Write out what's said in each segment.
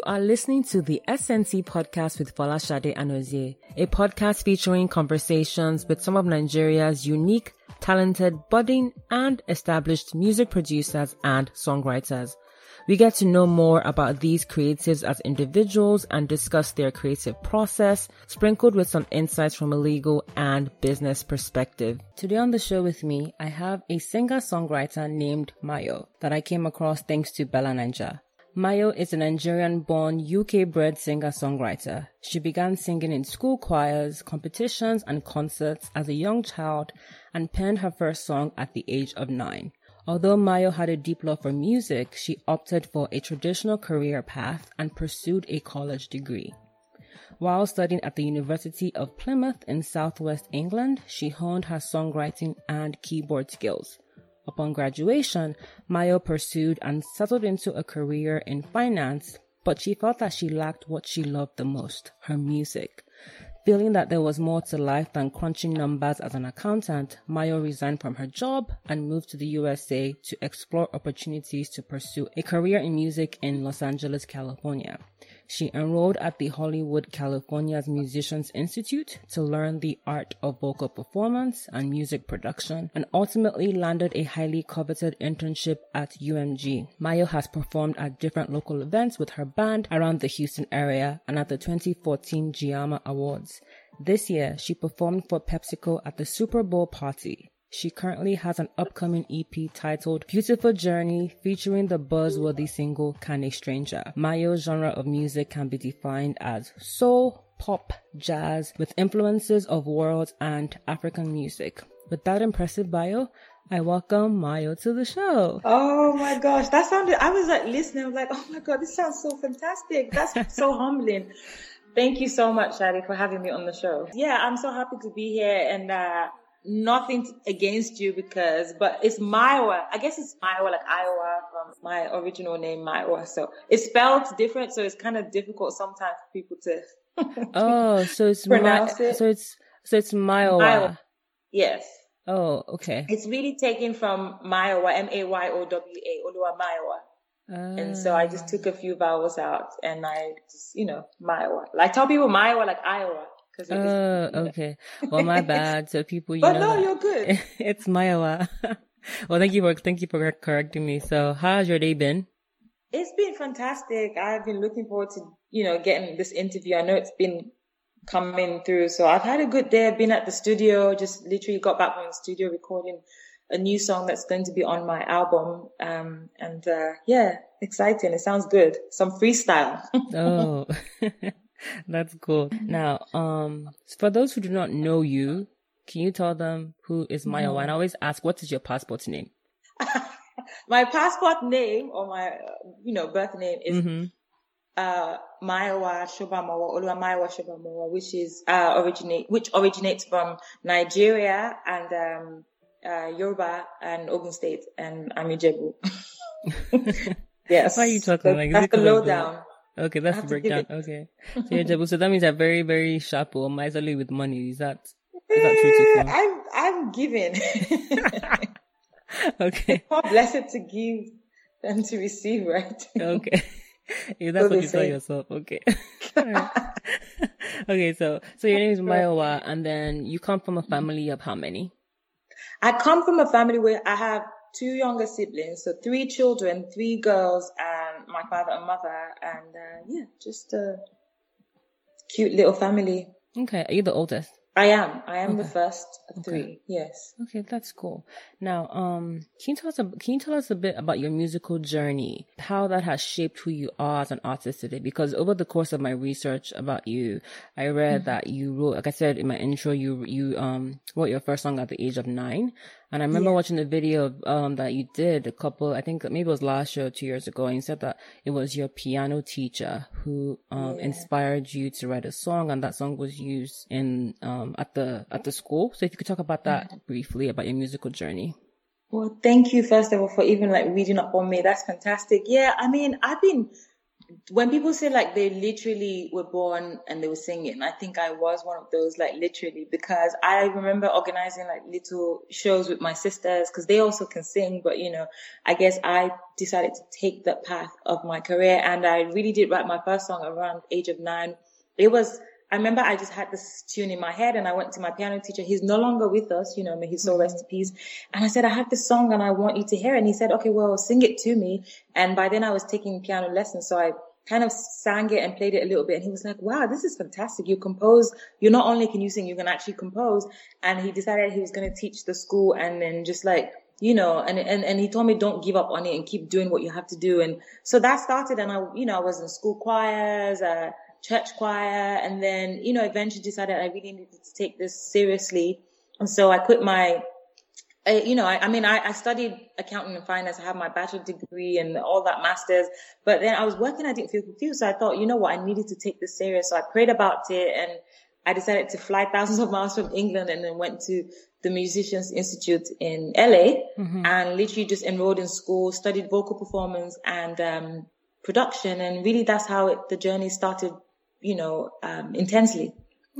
You are listening to the SNC podcast with Folashade Anozie, a podcast featuring conversations with some of Nigeria's unique, talented, budding, and established music producers and songwriters. We get to know more about these creatives as individuals and discuss their creative process, sprinkled with some insights from a legal and business perspective. Today on the show with me, I have a singer-songwriter named Mayo that I came across thanks to Bella Naija. Mayo is a Nigerian-born, UK-bred singer-songwriter. She began singing in school choirs, competitions, and concerts as a young child and penned her first song at the age of nine. Although Mayo had a deep love for music, she opted for a traditional career path and pursued a college degree. While studying at the University of Plymouth in southwest England, she honed her songwriting and keyboard skills. Upon graduation, Mayo pursued and settled into a career in finance, but she felt that she lacked what she loved the most, her music. Feeling that there was more to life than crunching numbers as an accountant, Mayo resigned from her job and moved to the USA to explore opportunities to pursue a career in music in Los Angeles, California. She enrolled at the Hollywood, California's Musicians Institute to learn the art of vocal performance and music production and ultimately landed a highly coveted internship at UMG. Mayo has performed at different local events with her band around the Houston area and at the 2014 Giama Awards. This year, she performed for PepsiCo at the Super Bowl party. She currently has an upcoming EP titled Beautiful Journey featuring the buzzworthy single Can a Stranger. Mayo's genre of music can be defined as soul, pop, jazz, with influences of world and African music. With that impressive bio, I welcome Mayo to the show. Oh my gosh, that sounded, I was like listening, I was like, oh my God, this sounds so fantastic. That's so humbling. Thank you so much, Shadi, for having me on the show. Yeah, I'm so happy to be here and, uh, nothing against you because, but it's Myoa. I guess it's Myoa, like Iowa from my original name, Mayowa. So it's spelled different. So it's kind of difficult sometimes for people to. oh, so it's pronounce it. So it's so it's Myoa. Yes. Oh, okay. It's really taken from Mayowa, M A Y O W A, Oluwa Mayowa. And so I just ah. took a few vowels out and I just, you know, Myoa. Like tell people Myoa like Iowa. Oh, okay. Well, my bad. So people, you but know, no, you're good. it's Myoa. well, thank you for thank you for correcting me. So, how's your day been? It's been fantastic. I've been looking forward to you know getting this interview. I know it's been coming through, so I've had a good day. I've been at the studio, just literally got back from the studio recording a new song that's going to be on my album. Um, and uh, yeah, exciting. It sounds good. Some freestyle. oh. That's cool. Now, um, for those who do not know you, can you tell them who is Maya? Mm. And I always ask, what is your passport name? my passport name or my, you know, birth name is mm-hmm. uh, Mayowa Sobamowo, Olua Mayowa Sobamowo, which is uh, originate, which originates from Nigeria and um, uh, Yoruba and Ogun State and Amijebu. yes. Why are you talking so like That's the lowdown. Okay, that's the breakdown. Okay. So yeah, so that means you're very, very sharp or miserly with money. Is that is that true to eh, I'm I'm giving. okay. More blessed to give than to receive, right? okay. If that's so what you say. tell yourself, okay. okay, so so your name is Mayowa, and then you come from a family of how many? I come from a family where I have two younger siblings, so three children, three girls, and my father and mother, and uh, yeah, just a cute little family. Okay, are you the oldest? I am. I am okay. the first of okay. three. Yes. Okay, that's cool. Now, um, can you tell us a, can you tell us a bit about your musical journey? How that has shaped who you are as an artist today? Because over the course of my research about you, I read mm-hmm. that you wrote, like I said in my intro, you you um wrote your first song at the age of nine, and I remember yeah. watching the video um, that you did a couple, I think maybe it was last year or two years ago, and you said that it was your piano teacher who um, yeah. inspired you to write a song, and that song was used in um, at the at the school. So if you could talk about that mm-hmm. briefly about your musical journey. Well, thank you first of all for even like reading up on me. That's fantastic. Yeah, I mean, I've been when people say like they literally were born and they were singing, I think I was one of those, like literally, because I remember organizing like little shows with my sisters because they also can sing. But you know, I guess I decided to take that path of my career and I really did write my first song around age of nine. It was I remember I just had this tune in my head and I went to my piano teacher. He's no longer with us, you know, may his soul rest in peace. And I said, I have this song and I want you to hear it. And he said, okay, well, sing it to me. And by then I was taking piano lessons. So I kind of sang it and played it a little bit. And he was like, wow, this is fantastic. You compose. You not only can you sing, you can actually compose. And he decided he was going to teach the school and then just like, you know, and, and, and he told me don't give up on it and keep doing what you have to do. And so that started and I, you know, I was in school choirs, uh, church choir. And then, you know, eventually decided I really needed to take this seriously. And so I quit my, I, you know, I, I mean, I, I, studied accounting and finance. I have my bachelor degree and all that masters, but then I was working. I didn't feel confused. So I thought, you know what? I needed to take this serious. So I prayed about it and I decided to fly thousands of miles from England and then went to the Musicians Institute in LA mm-hmm. and literally just enrolled in school, studied vocal performance and, um, production. And really that's how it, the journey started you know, um, intensely.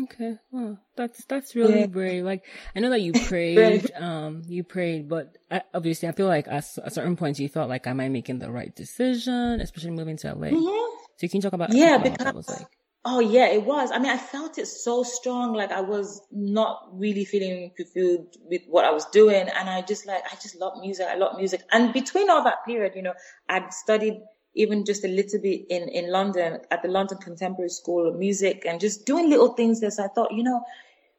Okay. Well, that's, that's really yeah. brave. Like, I know that you prayed, um, you prayed, but I, obviously I feel like at, at, certain points you felt like, am I making the right decision, especially moving to LA? Mm-hmm. So can you talk about, yeah, because, was like. Oh yeah, it was. I mean, I felt it so strong. Like I was not really feeling fulfilled with what I was doing. And I just like, I just love music. I love music. And between all that period, you know, I'd studied even just a little bit in, in London at the London Contemporary School of Music and just doing little things that I thought, you know,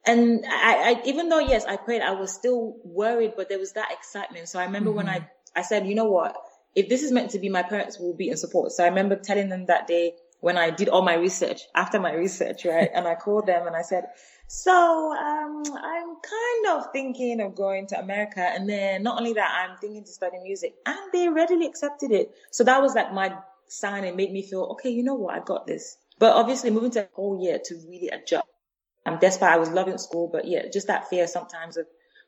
and I, I, even though, yes, I prayed, I was still worried, but there was that excitement. So I remember mm-hmm. when I, I said, you know what, if this is meant to be, my parents will be in support. So I remember telling them that day when I did all my research, after my research, right? and I called them and I said, so um, I'm kind of thinking of going to America, and then not only that, I'm thinking to study music, and they readily accepted it. So that was like my sign. It made me feel okay. You know what? I got this. But obviously, moving to a whole year to really adjust. I'm desperate. I was loving school, but yeah, just that fear sometimes of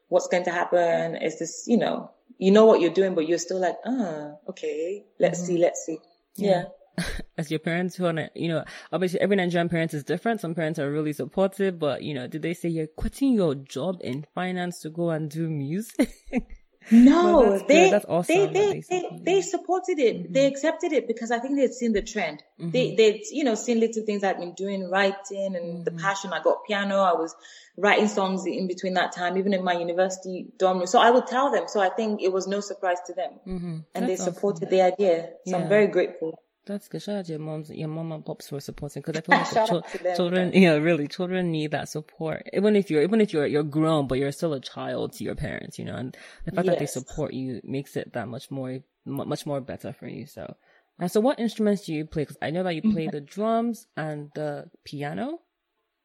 what's going to happen. Is this, you know, you know what you're doing, but you're still like, ah, okay, let's mm-hmm. see, let's see. yeah. yeah. as your parents who are, you know, obviously every Nigerian parent is different. Some parents are really supportive, but you know, did they say you're quitting your job in finance to go and do music? No, that's they, that's awesome they, they, they, they, supported it. Mm-hmm. They accepted it because I think they'd seen the trend. Mm-hmm. They, they'd, you know, seen little things I'd been doing, writing and mm-hmm. the passion. I got piano. I was writing songs in between that time, even in my university dorm room. So I would tell them. So I think it was no surprise to them mm-hmm. and that's they supported awesome. the idea. So yeah. I'm very grateful. That's good. Shout out to your moms, your mom and pops for supporting because I feel like ch- children, yeah, really, children need that support. Even if you're, even if you're, you're grown, but you're still a child to your parents, you know, and the fact yes. that they support you makes it that much more, much more better for you. So, and so what instruments do you play? Because I know that you mm-hmm. play the drums and the piano.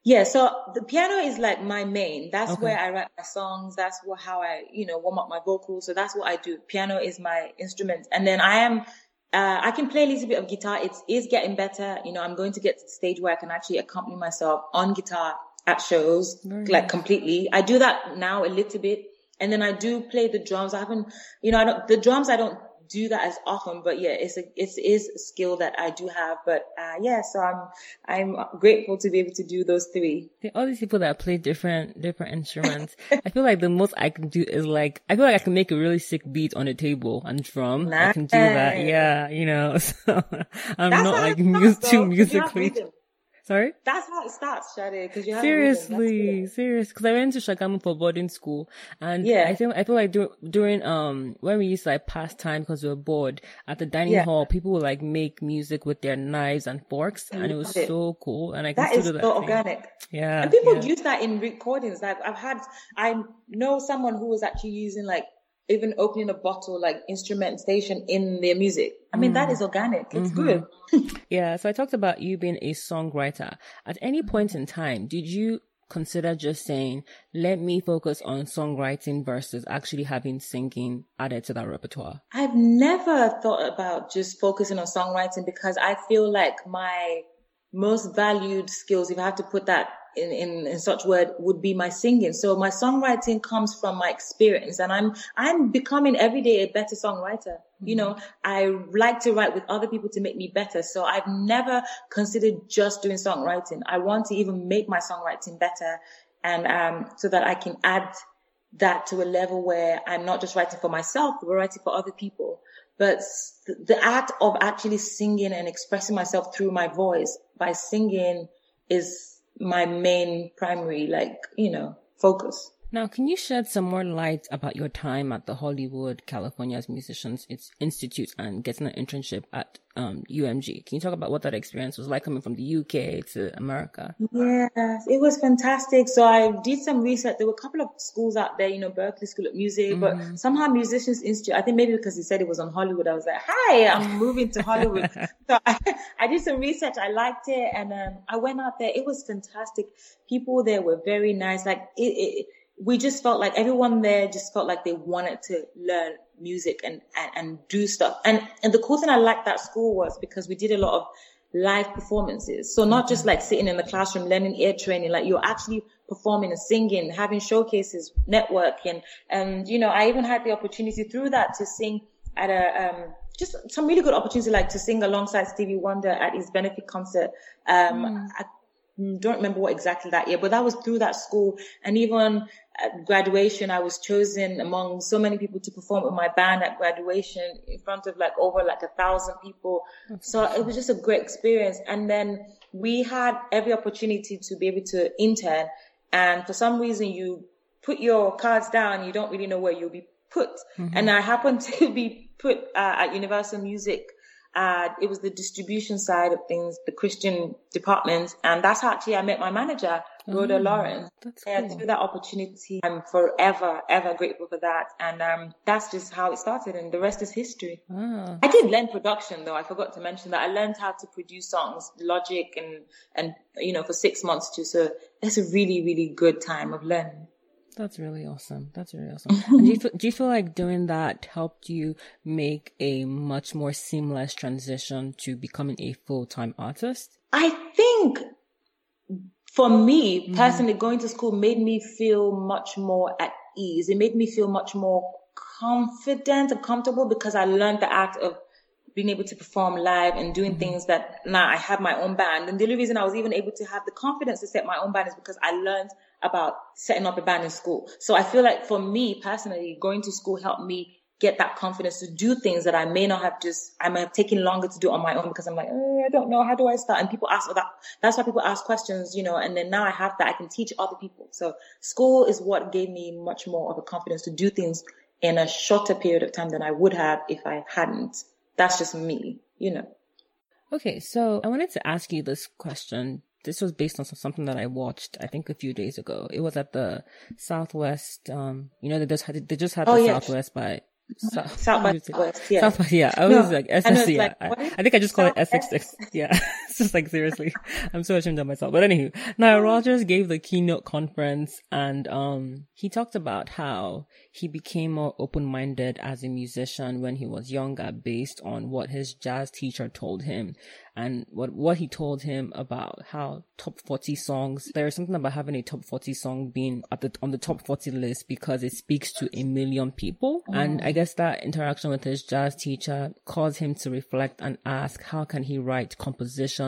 Yeah, so the piano is like my main. That's okay. where I write my songs. That's what, how I, you know, warm up my vocals. So that's what I do. Piano is my instrument. And then I am uh, I can play a little bit of guitar. It is getting better. You know, I'm going to get to the stage where I can actually accompany myself on guitar at shows, Very like nice. completely. I do that now a little bit. And then I do play the drums. I haven't, you know, I don't, the drums I don't do that as often, but yeah, it's a, it's, is a skill that I do have. But, uh, yeah, so I'm, I'm grateful to be able to do those three. All these people that play different, different instruments. I feel like the most I can do is like, I feel like I can make a really sick beat on a table and drum. Nice. I can do that. Yeah, you know, so I'm That's not like too musically. Sorry? That's how it starts, Shade, because you have Seriously, serious. Because I went to Shagamu for boarding school, and yeah. I think I feel like dur- during um when we used to like pass time because we were bored at the dining yeah. hall, people would like make music with their knives and forks, and it was it. so cool. And I that is so that organic. Yeah, and people yeah. use that in recordings. Like I've had, I know someone who was actually using like even opening a bottle like instrumentation in their music. I mean, mm. that is organic. It's mm-hmm. good. yeah. So I talked about you being a songwriter. At any point in time, did you consider just saying, let me focus on songwriting versus actually having singing added to that repertoire? I've never thought about just focusing on songwriting because I feel like my most valued skills, if I have to put that in, in, in such word would be my singing. So my songwriting comes from my experience and I'm, I'm becoming every day a better songwriter. You know, I like to write with other people to make me better. So I've never considered just doing songwriting. I want to even make my songwriting better and, um, so that I can add that to a level where I'm not just writing for myself, but writing for other people. But the act of actually singing and expressing myself through my voice by singing is my main primary, like, you know, focus. Now, can you shed some more light about your time at the Hollywood California's Musicians Institute and getting an internship at um, UMG? Can you talk about what that experience was like coming from the UK to America? Yes, it was fantastic. So I did some research. There were a couple of schools out there, you know, Berklee School of Music, mm-hmm. but somehow Musicians Institute, I think maybe because he said it was on Hollywood, I was like, hi, I'm moving to Hollywood. so I, I, did some research. I liked it. And um, I went out there. It was fantastic. People there were very nice. Like it, it we just felt like everyone there just felt like they wanted to learn music and, and, and do stuff. And, and the cool thing I liked that school was because we did a lot of live performances. So not just like sitting in the classroom learning ear training, like you're actually performing and singing, having showcases, networking. And, you know, I even had the opportunity through that to sing at a, um, just some really good opportunity, like to sing alongside Stevie Wonder at his benefit concert. Um, mm. I don't remember what exactly that year, but that was through that school. And even at graduation, I was chosen among so many people to perform with my band at graduation in front of like over like a thousand people. So it was just a great experience. And then we had every opportunity to be able to intern. And for some reason, you put your cards down, you don't really know where you'll be put. Mm-hmm. And I happened to be put uh, at Universal Music uh, it was the distribution side of things, the Christian department. And that's how actually I met my manager, Rhoda oh, Lawrence. That's cool. And through that opportunity, I'm forever, ever grateful for that. And, um, that's just how it started and the rest is history. Oh. I did learn production though. I forgot to mention that I learned how to produce songs, logic and, and, you know, for six months too. So it's a really, really good time of learning. That's really awesome. That's really awesome. and do you feel, do you feel like doing that helped you make a much more seamless transition to becoming a full time artist? I think for me mm-hmm. personally, mm going to school made me feel much more at ease. It made me feel much more confident and comfortable because I learned the act of being able to perform live and doing mm-hmm. things that now I have my own band. And the only reason I was even able to have the confidence to set my own band is because I learned about setting up a band in school. So I feel like for me personally, going to school helped me get that confidence to do things that I may not have just, I may have taken longer to do on my own because I'm like, oh, I don't know. How do I start? And people ask that. That's why people ask questions, you know, and then now I have that. I can teach other people. So school is what gave me much more of a confidence to do things in a shorter period of time than I would have if I hadn't. That's just me, you know. Okay. So I wanted to ask you this question this was based on something that I watched, I think a few days ago. It was at the Southwest, um, you know, they just had, they just had oh, the Southwest by South, South by Southwest, yeah. South yeah. I was no, like, SSC, yeah. I, I, think I just call it SX, yeah. It's just like, seriously. I'm so ashamed of myself. But anywho, Nile Rodgers gave the keynote conference and, um, he talked about how he became more open-minded as a musician when he was younger based on what his jazz teacher told him and what what he told him about how top 40 songs there's something about having a top 40 song being at the on the top 40 list because it speaks to a million people oh. and i guess that interaction with his jazz teacher caused him to reflect and ask how can he write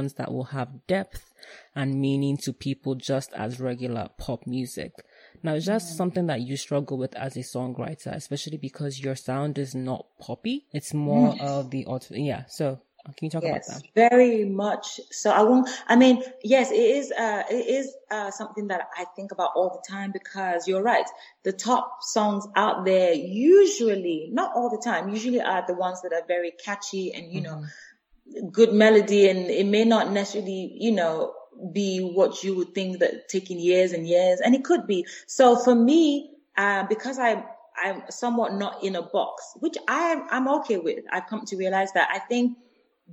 that will have depth and meaning to people just as regular pop music now, is that something that you struggle with as a songwriter, especially because your sound is not poppy? It's more mm. of the, yeah. So can you talk yes, about that? Very much. So I won't, I mean, yes, it is, uh, it is, uh, something that I think about all the time because you're right. The top songs out there usually, not all the time, usually are the ones that are very catchy and, you mm-hmm. know, good melody and it may not necessarily, you know, be what you would think that taking years and years and it could be. So for me, uh, because I'm, I'm somewhat not in a box, which I I'm okay with. I've come to realize that I think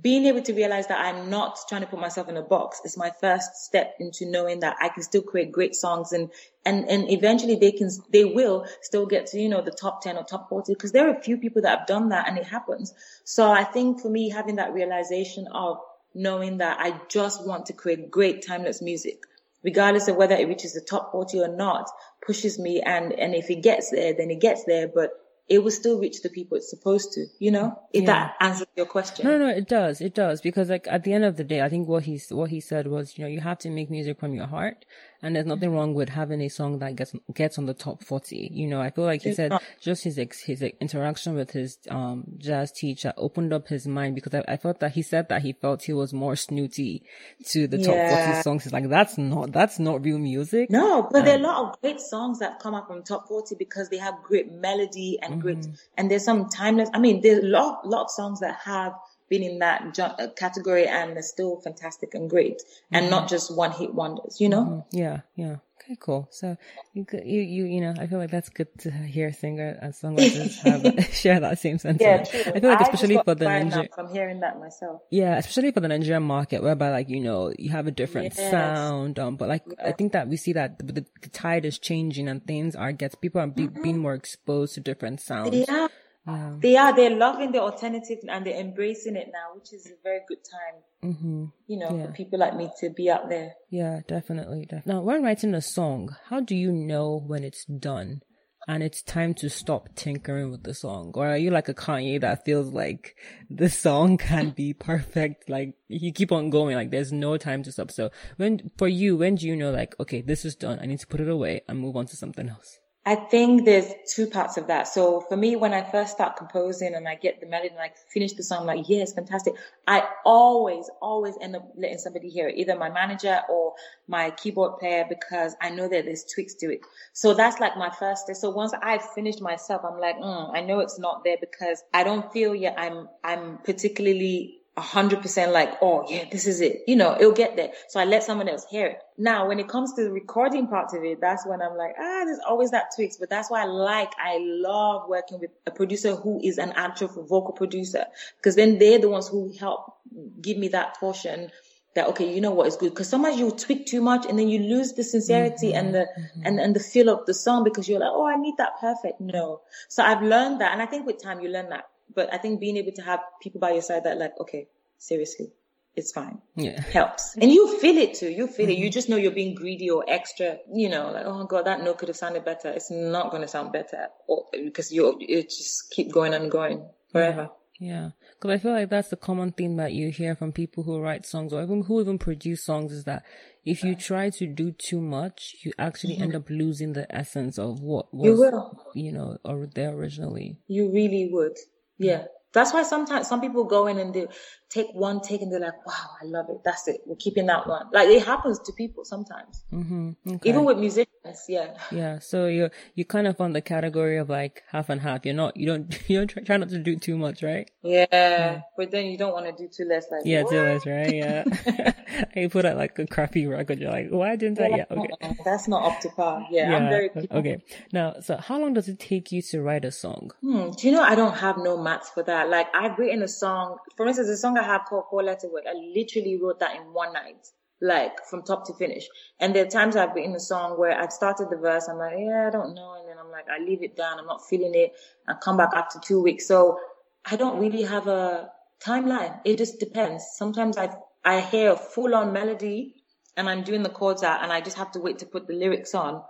being able to realize that I'm not trying to put myself in a box is my first step into knowing that I can still create great songs and, and, and eventually they can, they will still get to, you know, the top 10 or top 40 because there are a few people that have done that and it happens. So I think for me, having that realization of knowing that I just want to create great timeless music regardless of whether it reaches the top 40 or not, pushes me. And, and if it gets there, then it gets there. But it will still reach the people it's supposed to, you know? If yeah. that answers your question. No, no, it does. It does. Because like at the end of the day, I think what he's, what he said was, you know, you have to make music from your heart. And there's nothing wrong with having a song that gets, gets on the top 40. You know, I feel like he said just his, his interaction with his, um, jazz teacher opened up his mind because I, I felt that he said that he felt he was more snooty to the yeah. top 40 songs. He's like, that's not, that's not real music. No, but um, there are a lot of great songs that come up from top 40 because they have great melody and mm-hmm. great, and there's some timeless, I mean, there's a lot, lot of songs that have been in that uh, category and they're still fantastic and great and mm-hmm. not just one hit wonders, you know? Mm-hmm. Yeah, yeah. Okay, cool. So you, you, you, you know, I feel like that's good to hear singer and songwriters have share that same sentiment. Yeah, true. I feel like especially for the Nigerian, from hearing that myself. Yeah, especially for the Nigerian market, whereby like you know you have a different yes. sound, um, but like yes. I think that we see that the, the, the, tide is changing and things are gets people are be, mm-hmm. being more exposed to different sounds. Yeah. Yeah. They are, they're loving the alternative and they're embracing it now, which is a very good time, mm-hmm. you know, yeah. for people like me to be out there. Yeah, definitely, definitely. Now, when writing a song, how do you know when it's done and it's time to stop tinkering with the song? Or are you like a Kanye that feels like the song can be perfect? Like you keep on going, like there's no time to stop. So when, for you, when do you know like, okay, this is done. I need to put it away and move on to something else? I think there's two parts of that. So for me, when I first start composing and I get the melody and I finish the song, I'm like, yeah, it's fantastic. I always, always end up letting somebody hear it, either my manager or my keyboard player, because I know that there's tweaks to it. So that's like my first. So once I've finished myself, I'm like, mm, I know it's not there because I don't feel yet I'm, I'm particularly a hundred percent like, oh yeah, this is it. You know, it'll get there. So I let someone else hear it. Now, when it comes to the recording part of it, that's when I'm like, ah, there's always that tweaks. But that's why I like, I love working with a producer who is an actual vocal producer because then they're the ones who help give me that portion that okay, you know what is good because sometimes you tweak too much and then you lose the sincerity mm-hmm, and the mm-hmm. and and the feel of the song because you're like, oh, I need that perfect. No, so I've learned that, and I think with time you learn that but I think being able to have people by your side that like, okay, seriously, it's fine. Yeah. Helps. And you feel it too. You feel mm-hmm. it. You just know you're being greedy or extra, you know, like, oh God, that note could have sounded better. It's not going to sound better because you you just keep going and going forever. Yeah. Cause I feel like that's the common thing that you hear from people who write songs or even who even produce songs is that if you try to do too much, you actually mm-hmm. end up losing the essence of what was, you, will. you know, or there originally. You really would. Yeah. That's why sometimes some people go in and do take one take and they're like, wow, I love it. That's it. We're keeping that one. Like it happens to people sometimes. Mm-hmm. Okay. Even with musicians. Yeah. Yeah. So you you kind of on the category of like half and half. You're not, you don't, you don't try, try not to do too much, right? Yeah. yeah. But then you don't want to do too less. Like, yeah, what? too less, right? Yeah. you put out like a crappy record. You're like, why didn't I? Yeah. Okay. That's not up to par. Yeah. yeah. I'm very. Okay. Now, so how long does it take you to write a song? Hmm. Do you know, I don't have no maths for that. Like I've written a song, for instance, a song Have called Four Letter Word. I literally wrote that in one night like from top to finish. And there are times I've written a song where I've started the verse, I'm like, yeah, I don't know. And then I'm like, I leave it down. I'm not feeling it. I come back after two weeks. So I don't really have a timeline. It just depends. Sometimes I, I hear a full on melody and I'm doing the chords out and I just have to wait to put the lyrics on.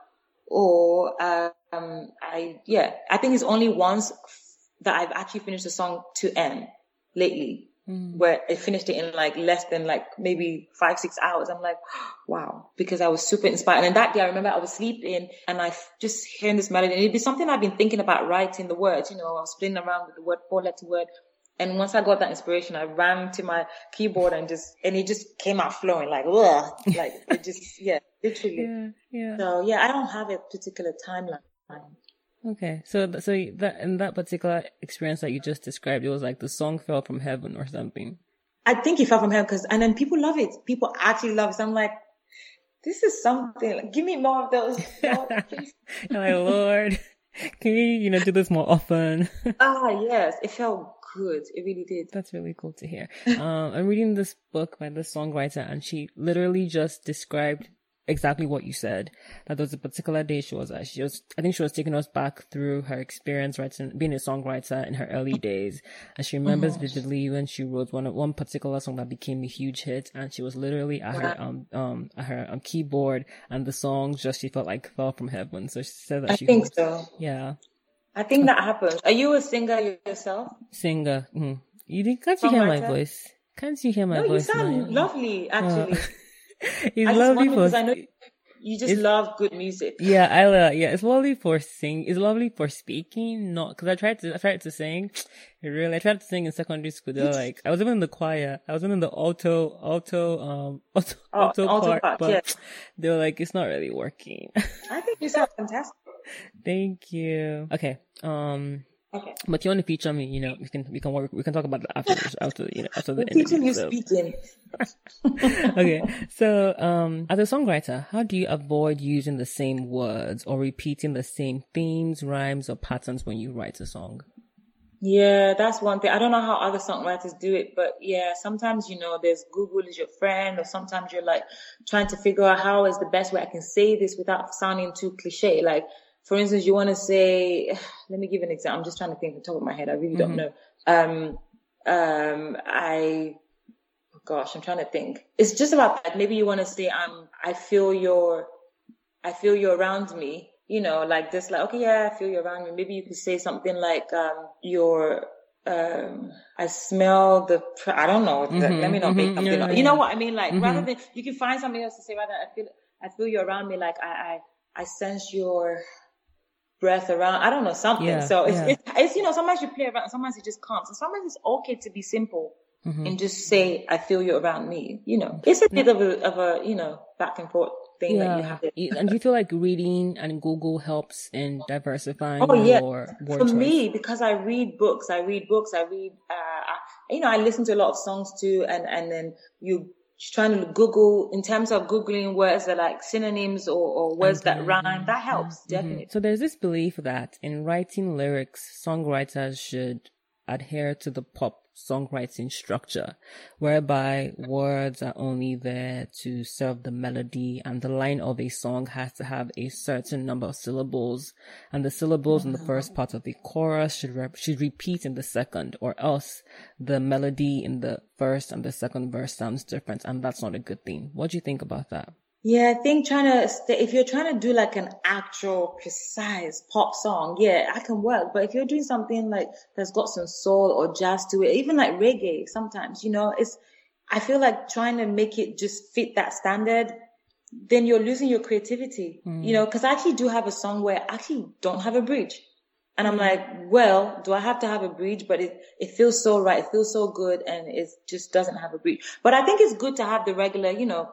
Or, um, I, yeah, I think it's only once that I've actually finished a song to end lately mm. where I finished it in like less than like maybe five, six hours. I'm like, wow, because I was super inspired. And that day I remember I was sleeping and I just hearing this melody and it'd be something I've been thinking about writing the words, you know, I was playing around with the word four letter word. And once I got that inspiration, I ran to my keyboard and just, and it just came out flowing like, ugh, like it just, yeah, literally. Yeah, yeah. So yeah, I don't have a particular timeline. Okay, so so that in that particular experience that you just described, it was like the song fell from heaven or something. I think it fell from heaven because, and then people love it. People actually love it. So I'm like, this is something. Like, give me more of those. like, Lord, can you, you know, do this more often? ah, yes, it felt good. It really did. That's really cool to hear. um, I'm reading this book by the songwriter, and she literally just described exactly what you said. That there was a particular day she was, uh, she was, I think she was taking us back through her experience writing, being a songwriter in her early days. And she remembers mm-hmm. vividly when she wrote one, one particular song that became a huge hit and she was literally at her, um, um, at her um, keyboard and the song just, she felt like fell from heaven. So she said that I she think hoped, so. Yeah. I think that happens. Are you a singer yourself? Singer. Mm. You can't you hear my voice? Can't you hear my no, voice? You sound now? lovely, actually. it's I lovely for. I know you just love good music. Yeah, I love. Yeah, it's lovely for sing. It's lovely for speaking. Not because I tried to. I tried to sing. Really, I tried to sing in secondary school. They're like, I was even in the choir. I was even in the alto, alto, um, alto, oh, alto, alto part, part, but yeah. they were like, it's not really working. I think you sound fantastic. Thank you. Okay. Um. Okay. But you want to feature me, you know, we can we can work we can talk about that after after you know after the interview. you so. speaking. okay. So um as a songwriter, how do you avoid using the same words or repeating the same themes, rhymes, or patterns when you write a song? Yeah, that's one thing. I don't know how other songwriters do it, but yeah, sometimes you know there's Google is your friend, or sometimes you're like trying to figure out how is the best way I can say this without sounding too cliche. Like for instance, you want to say, let me give an example. I'm just trying to think on top of my head. I really don't mm-hmm. know. Um, um, I, gosh, I'm trying to think. It's just about that. Maybe you want to say, um, I feel your, I feel you around me. You know, like this, like, okay, yeah, I feel you're around me. Maybe you could say something like, um, your, um, I smell the, I don't know. Mm-hmm, let me not make mm-hmm. something yeah, up. You know what I mean? Like, mm-hmm. rather than, you can find something else to say rather, I feel, I feel you around me. Like, I, I, I sense your, breath around. I don't know something. Yeah, so it's, yeah. it's, it's you know sometimes you play around, sometimes it just comes, and sometimes it's okay to be simple mm-hmm. and just say I feel you around me. You know, it's a bit of a of a you know back and forth thing yeah. that you have. To- and do you feel like reading and Google helps in diversifying oh, yeah. your For choice? me, because I read books, I read books, I read. Uh, I, you know, I listen to a lot of songs too, and and then you trying to Google in terms of Googling words that like synonyms or, or words that rhyme. That helps, mm-hmm. definitely. So there's this belief that in writing lyrics, songwriters should adhere to the pop songwriting structure, whereby words are only there to serve the melody and the line of a song has to have a certain number of syllables and the syllables in the first part of the chorus should, rep- should repeat in the second or else the melody in the first and the second verse sounds different and that's not a good thing. What do you think about that? Yeah, I think trying to stay, if you're trying to do like an actual precise pop song, yeah, I can work. But if you're doing something like that's got some soul or jazz to it, even like reggae, sometimes, you know, it's, I feel like trying to make it just fit that standard, then you're losing your creativity, mm. you know, cause I actually do have a song where I actually don't have a bridge. And I'm like, well, do I have to have a bridge? But it, it feels so right. It feels so good and it just doesn't have a bridge. But I think it's good to have the regular, you know,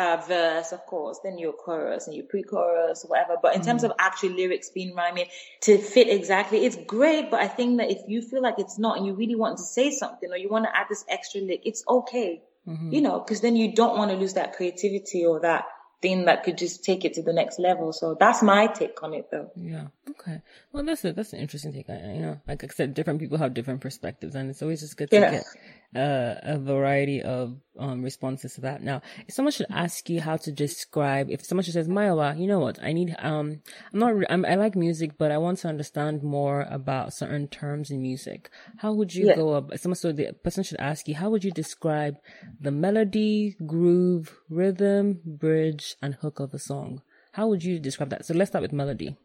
uh, verse, of course, then your chorus and your pre-chorus, whatever. But in mm. terms of actual lyrics being rhyming to fit exactly, it's great. But I think that if you feel like it's not and you really want to say something or you want to add this extra lick, it's okay. Mm-hmm. You know, because then you don't want to lose that creativity or that thing that could just take it to the next level. So that's my take on it though. Yeah. Okay. Well, that's a, that's an interesting take. I, you know, like I said, different people have different perspectives and it's always just good to yeah. get uh, a variety of um, responses to that. Now, if someone should ask you how to describe, if someone should says, Mayowa, you know what, I need, um, I'm not, I'm, i like music, but I want to understand more about certain terms in music. How would you yeah. go up? Someone, so the person should ask you, how would you describe the melody, groove, rhythm, bridge, and hook of a song? How would you describe that? So let's start with melody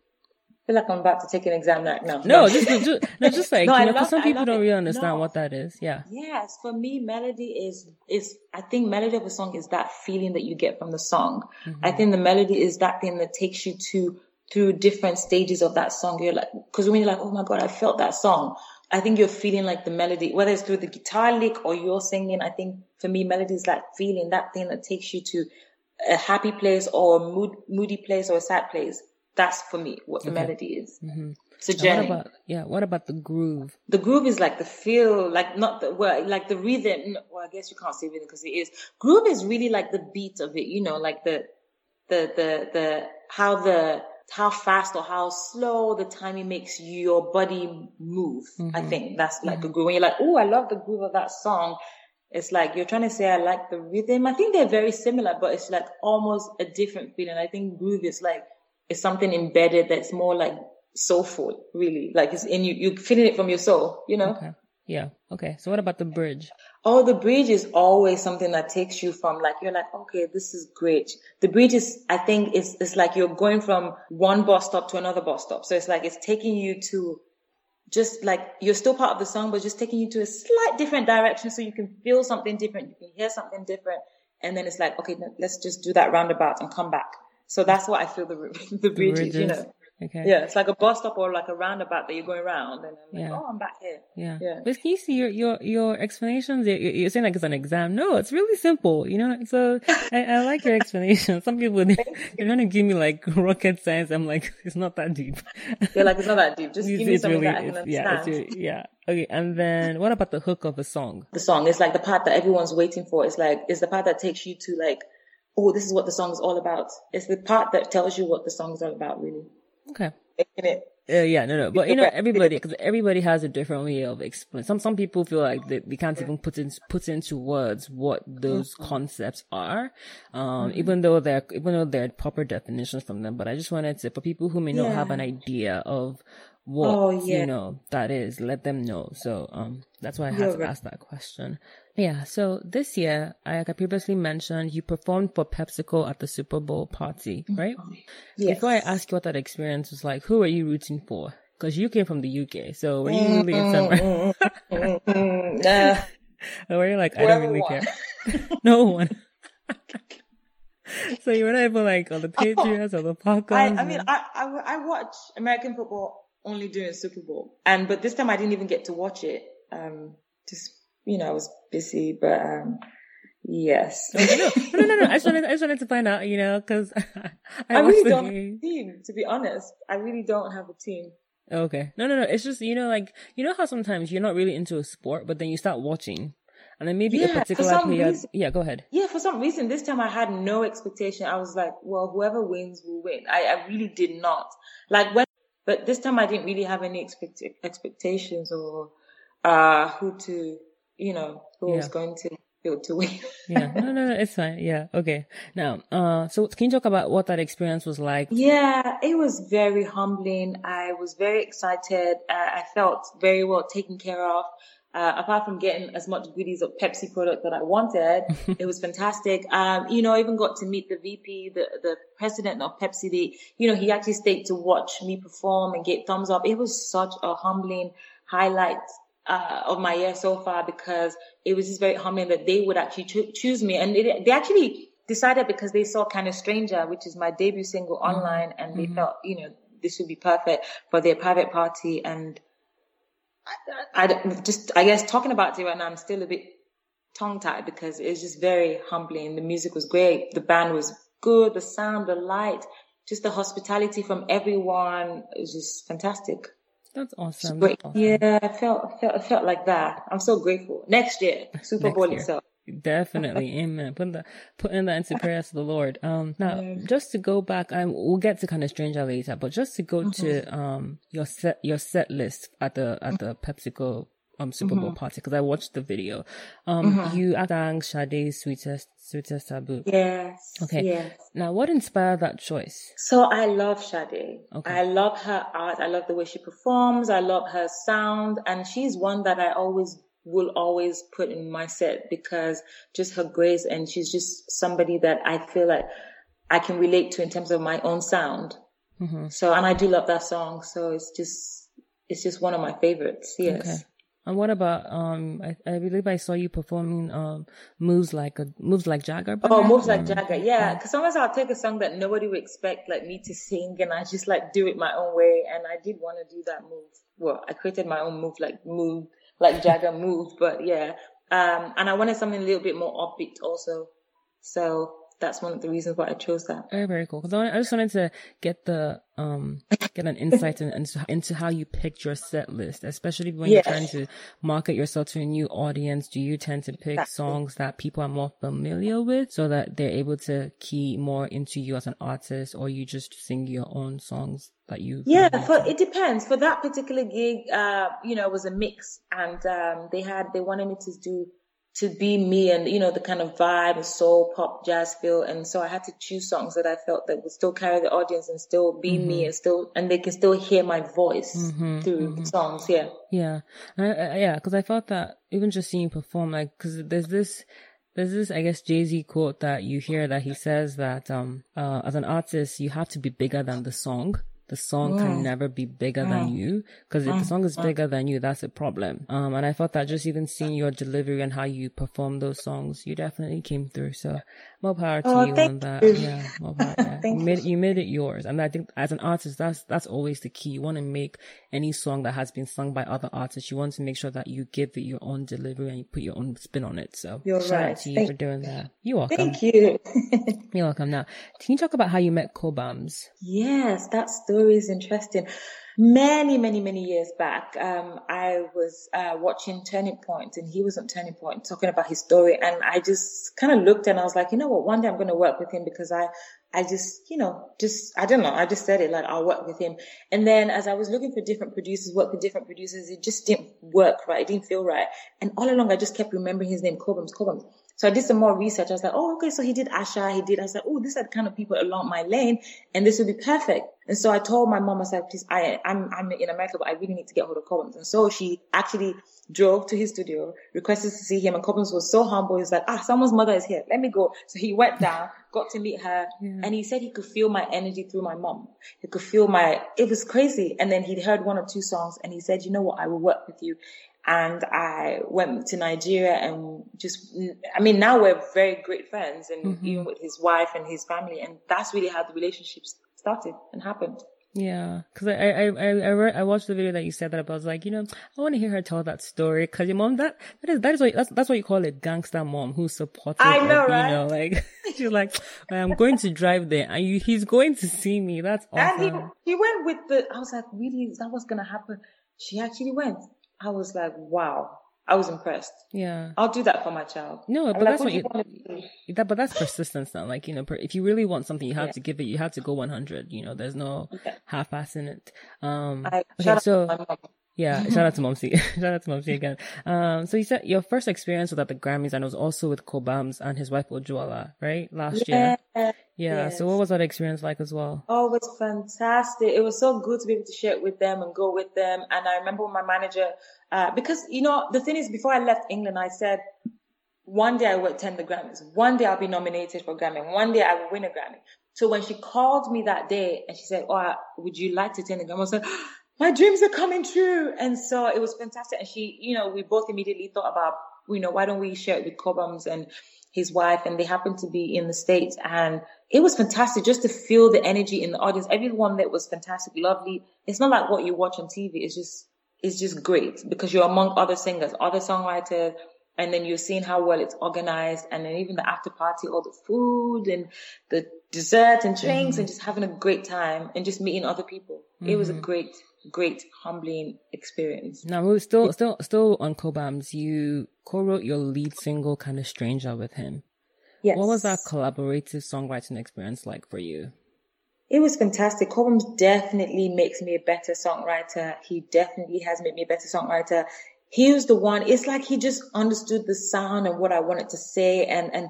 feel like I'm about to take an exam right now. No, just, just, no, just like, no, you know, because some people don't really understand no. what that is. Yeah. Yes. For me, melody is, is, I think melody of a song is that feeling that you get from the song. Mm-hmm. I think the melody is that thing that takes you to, through different stages of that song. You're like, cause when you're like, oh my God, I felt that song. I think you're feeling like the melody, whether it's through the guitar lick or you're singing. I think for me, melody is that feeling, that thing that takes you to a happy place or a mood, moody place or a sad place that's for me what the okay. melody is. Mm-hmm. A journey. What about, yeah. What about the groove? The groove is like the feel, like not the well, like the rhythm. Well, I guess you can't say rhythm because it is. Groove is really like the beat of it. You know, like the the the the how the how fast or how slow the timing makes your body move. Mm-hmm. I think that's like mm-hmm. a groove. When you're like, oh, I love the groove of that song It's like you're trying to say I like the rhythm. I think they're very similar, but it's like almost a different feeling. I think groove is like it's something embedded that's more like soulful, really. Like it's in you. You're feeling it from your soul, you know. Okay. Yeah. Okay. So what about the bridge? Oh, the bridge is always something that takes you from like, you're like, okay, this is great. The bridge is, I think it's, it's like you're going from one bus stop to another bus stop. So it's like, it's taking you to just like, you're still part of the song, but just taking you to a slight different direction so you can feel something different. You can hear something different. And then it's like, okay, let's just do that roundabout and come back. So that's what I feel the, the bridge is, you know. Okay. Yeah, it's like a bus stop or like a roundabout that you're going around, and I'm like, yeah. oh, I'm back here. Yeah. Yeah. But can you see your your your explanations? You're, you're saying like it's an exam. No, it's really simple. You know. So I, I like your explanation. Some people they're trying to give me like rocket science. I'm like, it's not that deep. You're like, it's not that deep. Just give me something really, that I can understand. Yeah, really, yeah. Okay, and then what about the hook of a song? The song is like the part that everyone's waiting for. It's like it's the part that takes you to like, oh, this is what the song is all about. It's the part that tells you what the song is all about, really. Okay. Uh, yeah, no, no, but you know, everybody, because everybody has a different way of explaining. Some some people feel like they, they can't even put in put into words what those mm-hmm. concepts are, um, mm-hmm. even though they're even though they're proper definitions from them. But I just wanted to, for people who may not have an idea of what oh, yeah. you know that is, let them know. So um, that's why I had You're to right. ask that question. Yeah. So this year, like I previously mentioned, you performed for PepsiCo at the Super Bowl party, mm-hmm. right? Yes. Before I ask you what that experience was like, who were you rooting for? Because you came from the UK, so were you really in somewhere? nah. or were you like, I don't really care? no one. so you were not able like on the Patriots or the Falcons? I, I mean, I, I, I watch American football only during Super Bowl, and but this time I didn't even get to watch it. Um, just you know, I was busy, but um, yes. no, no, no, no, I just wanted, I just wanted to find out, you know, because I, I, really don't game. have a team. To be honest, I really don't have a team. Okay, no, no, no. It's just you know, like you know how sometimes you're not really into a sport, but then you start watching. And then maybe yeah, a particular player. Reason, yeah, go ahead. Yeah, for some reason, this time I had no expectation. I was like, well, whoever wins will win. I, I really did not. Like when, but this time I didn't really have any expect, expectations or, uh, who to you know, who yeah. was going to build to win. yeah, no, no, no, it's fine. Yeah, okay. Now, uh, so can you talk about what that experience was like? Yeah, it was very humbling. I was very excited. Uh, I felt very well taken care of. Uh, apart from getting as much goodies of Pepsi product that I wanted, it was fantastic. Um, you know, I even got to meet the VP, the, the president of Pepsi. The, you know, he actually stayed to watch me perform and get thumbs up. It was such a humbling highlight uh, of my year so far because it was just very humbling that they would actually cho- choose me. And it, they actually decided because they saw Kind of Stranger, which is my debut single mm-hmm. online, and they mm-hmm. felt, you know, this would be perfect for their private party. And I, I, just, I guess talking about it right now, I'm still a bit tongue tied because it was just very humbling. The music was great. The band was good. The sound, the light, just the hospitality from everyone. It was just fantastic. That's awesome. That's awesome. Yeah, I felt, felt, felt like that. I'm so grateful. Next year, Super Next Bowl year. itself. Definitely, amen. Putting that, putting that into prayers to the Lord. Um, now, just to go back, I we'll get to kind of stranger later, but just to go mm-hmm. to um your set your set list at the at the PepsiCo um Super Bowl mm-hmm. party because I watched the video. Um, mm-hmm. you sang Sade's sweetest sweetest taboo. Yes. Okay. Yes. Now, what inspired that choice? So I love Sade. Okay. I love her art. I love the way she performs. I love her sound, and she's one that I always will always put in my set because just her grace and she's just somebody that I feel like I can relate to in terms of my own sound. Mm-hmm. So, and I do love that song. So it's just, it's just one of my favorites. Yes. Okay. And what about um? I, I believe I saw you performing um moves like a moves like Jagger. Oh, moves like Jagger, yeah. Because sometimes I'll take a song that nobody would expect like me to sing, and I just like do it my own way. And I did want to do that move. Well, I created my own move, like move like Jagger move, but yeah. Um, and I wanted something a little bit more upbeat also. So that's one of the reasons why I chose that. Very, very cool. Because I, I, just wanted to get the um get an insight in, into, into how you picked your set list, especially when yes. you're trying to market yourself to a new audience. Do you tend to pick that's songs cool. that people are more familiar with, so that they're able to key more into you as an artist, or you just sing your own songs that you? Yeah, for it depends. For that particular gig, uh, you know, it was a mix, and um, they had they wanted me to do to be me and you know the kind of vibe and soul pop jazz feel and so i had to choose songs that i felt that would still carry the audience and still be mm-hmm. me and still and they can still hear my voice mm-hmm, through mm-hmm. songs yeah yeah I, I, yeah because i felt that even just seeing you perform like because there's this there's this, I guess, Jay Z quote that you hear that he says that, um, uh, as an artist, you have to be bigger than the song the song can never be bigger than you because if the song is bigger than you that's a problem. Um and i thought that just even seeing your delivery and how you perform those songs you definitely came through. So more power to oh, you on that. you. yeah more power. Yeah. you made it, you made it yours. And i think as an artist that's that's always the key. You want to make any song that has been sung by other artists you want to make sure that you give it your own delivery and you put your own spin on it. So you're shout right. out to you Thank for doing that. You're welcome. Thank you. you're welcome. Now, can you talk about how you met Cobhams? Yes, that story is interesting. Many, many, many years back, um, I was uh, watching Turning Point, and he was on Turning Point talking about his story, and I just kind of looked and I was like, you know what? One day I'm going to work with him because I, I just, you know, just I don't know. I just said it like I'll work with him, and then as I was looking for different producers, work with different producers, it just didn't work right. It didn't feel right, and all along I just kept remembering his name, Cobhams, Cobhams. So I did some more research. I was like, oh, okay. So he did Asa. He did. I was like, oh, these are the kind of people along my lane, and this would be perfect. And so I told my mom, I said, please, I, I'm, I'm in America, but I really need to get hold of Cobhams. And so she actually drove to his studio, requested to see him, and Cobhams was so humble. He's like, ah, someone's mother is here. Let me go. So he went down, got to meet her, yeah. and he said he could feel my energy through my mom. He could feel my, it was crazy. And then he'd heard one or two songs, and he said, you know what, I will work with you and I went to Nigeria and just, I mean, now we're very great friends and mm-hmm. even with his wife and his family. And that's really how the relationships started and happened. Yeah, because I I I I, read, I watched the video that you said that about. I was like, you know, I want to hear her tell that story because your mom that that is that is what that's that's what you call a gangster mom who supportive. I know, of, right? You know, like she's like, I'm going to drive there, and you, he's going to see me. That's awesome. And he he went with the. I was like, really? Is that what's gonna happen? She actually went. I was like, wow. I was impressed. Yeah. I'll do that for my child. No, but I'm that's like, what you, that, but that's persistence now. Like, you know, if you really want something, you have yeah. to give it, you have to go 100, you know, there's no okay. half ass in it. Um, I, okay, so, yeah, shout out to Momsy. shout out to Momsy again. Um, so you said your first experience was at the Grammys and it was also with Cobhams and his wife Ojuola, right? Last yeah. year. Yeah. Yes. So what was that experience like as well? Oh, it was fantastic. It was so good to be able to share it with them and go with them. And I remember my manager, uh, because you know, the thing is before I left England, I said, one day I will attend the Grammys. One day I'll be nominated for a Grammy. One day I will win a Grammy. So when she called me that day and she said, "Oh, would you like to attend the Grammys? I was like, "My dreams are coming true." And so it was fantastic. And she, you know, we both immediately thought about, you know, why don't we share it with Cobhams and his wife? And they happened to be in the states, and it was fantastic just to feel the energy in the audience. Everyone that was fantastic, lovely. It's not like what you watch on TV. It's just, it's just great because you're among other singers, other songwriters, and then you're seeing how well it's organized, and then even the after party, all the food and the dessert and drinks, mm-hmm. and just having a great time and just meeting other people. Mm-hmm. It was a mm-hmm. great, great, humbling experience. Now, we're still, still, still on Cobhams. You co-wrote your lead single, "Kind of Stranger," with him. Yes. What was that collaborative songwriting experience like for you? It was fantastic. Cobhams definitely makes me a better songwriter. He definitely has made me a better songwriter. He was the one, it's like he just understood the sound and what I wanted to say and, and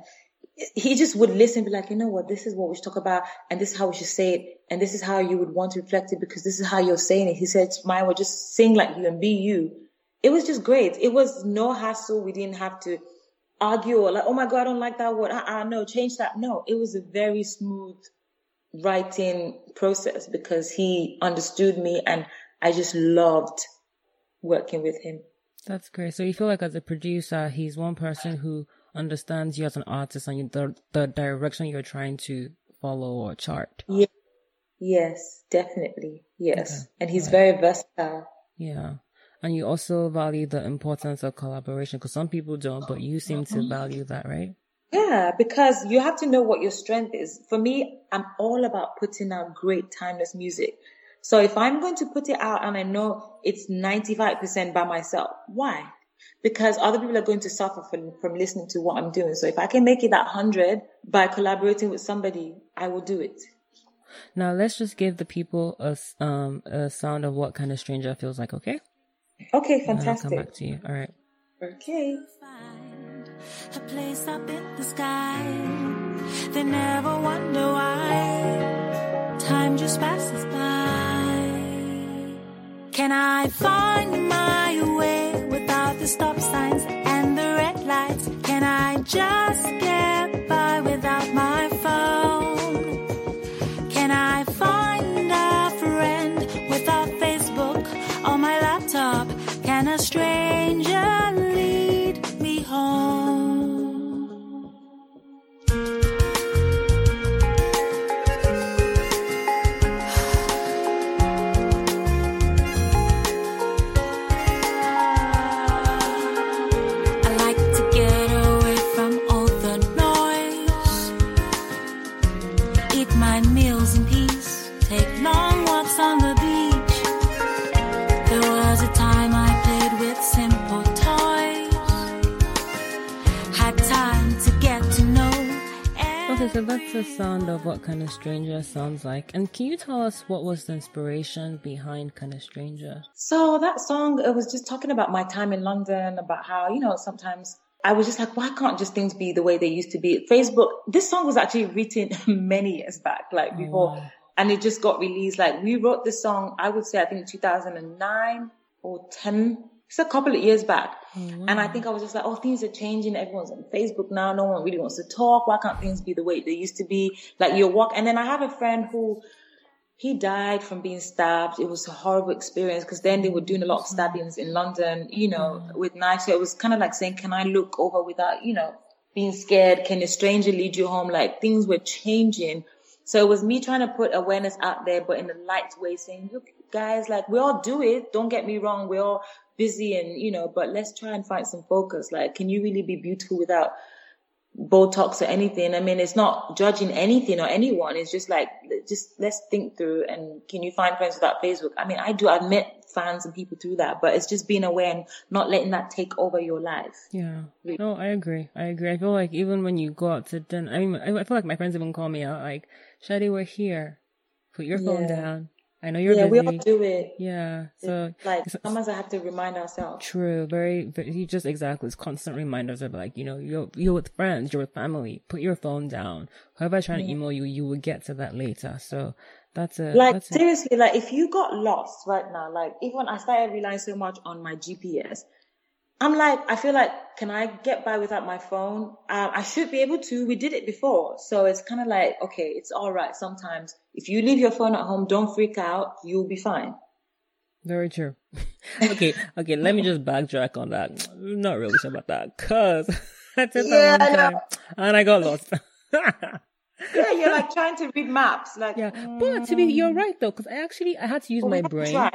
he just would listen be like, you know what, this is what we should talk about and this is how we should say it and this is how you would want to reflect it because this is how you're saying it. He said, Maya, just sing like you and be you. It was just great. It was no hassle. We didn't have to argue or like, oh my God, I don't like that word. Uh-uh, no, change that. No, it was a very smooth writing process because he understood me and I just loved working with him. That's great. So you feel like as a producer, he's one person who understands you as an artist and the, the direction you're trying to follow or chart. Yeah. Yes, definitely. Yes. Okay. And he's right. very versatile. Yeah. And you also value the importance of collaboration because some people don't, but you seem to mm-hmm. value that, right? Yeah, because you have to know what your strength is. For me, I'm all about putting out great timeless music. So if I'm going to put it out and I know it's 95% by myself, why? Because other people are going to suffer from, from listening to what I'm doing. So if I can make it that 100 by collaborating with somebody, I will do it. Now let's just give the people a, um, a sound of what kind of stranger feels like, okay? Okay, fantastic. I'll come back to you. All right. Okay. a place up in the sky. They never wonder why time just passes by. Can I find my way without the stop signs and the red lights? Can I just what kind of stranger sounds like. And can you tell us what was the inspiration behind kind of stranger? So that song, it was just talking about my time in London, about how, you know, sometimes I was just like, why can't just things be the way they used to be? Facebook, this song was actually written many years back, like oh, before, wow. and it just got released. Like we wrote this song, I would say, I think 2009 or 10. It's a couple of years back. Oh, and I think I was just like, oh, things are changing. Everyone's on Facebook now. No one really wants to talk. Why can't things be the way they used to be? Like you walk. And then I have a friend who, he died from being stabbed. It was a horrible experience because then they were doing a lot of stabbings in London, you know, mm. with knives. So it was kind of like saying, can I look over without, you know, being scared? Can a stranger lead you home? Like things were changing. So it was me trying to put awareness out there, but in a light way saying, look, guys, like we all do it. Don't get me wrong. We're all busy and, you know, but let's try and find some focus. Like, can you really be beautiful without Botox or anything. I mean, it's not judging anything or anyone. It's just like, just let's think through and can you find friends without Facebook? I mean, I do admit fans and people through that, but it's just being aware and not letting that take over your life. Yeah. No, I agree. I agree. I feel like even when you go out to dinner, I mean, I I feel like my friends even call me out like, Shadi, we're here. Put your phone Yeah. down. I know you're yeah, we busy. all do it. yeah. So Like sometimes I have to remind ourselves. True, very, very. You just exactly. It's constant reminders of like, you know, you're you're with friends, you're with family. Put your phone down. Whoever trying to email you, you will get to that later. So that's a Like that's a, seriously, like if you got lost right now, like even I started relying so much on my GPS, I'm like, I feel like, can I get by without my phone? Um, I should be able to. We did it before, so it's kind of like, okay, it's all right. Sometimes if you leave your phone at home, don't freak out. You'll be fine. very true. okay, okay. Let me just backtrack on that. I'm not really sure about that because I did Yeah, that one time and I got lost. Yeah, you're like trying to read maps, like yeah, but to be, you're right though, because I actually I had to use Well, my we have to brain.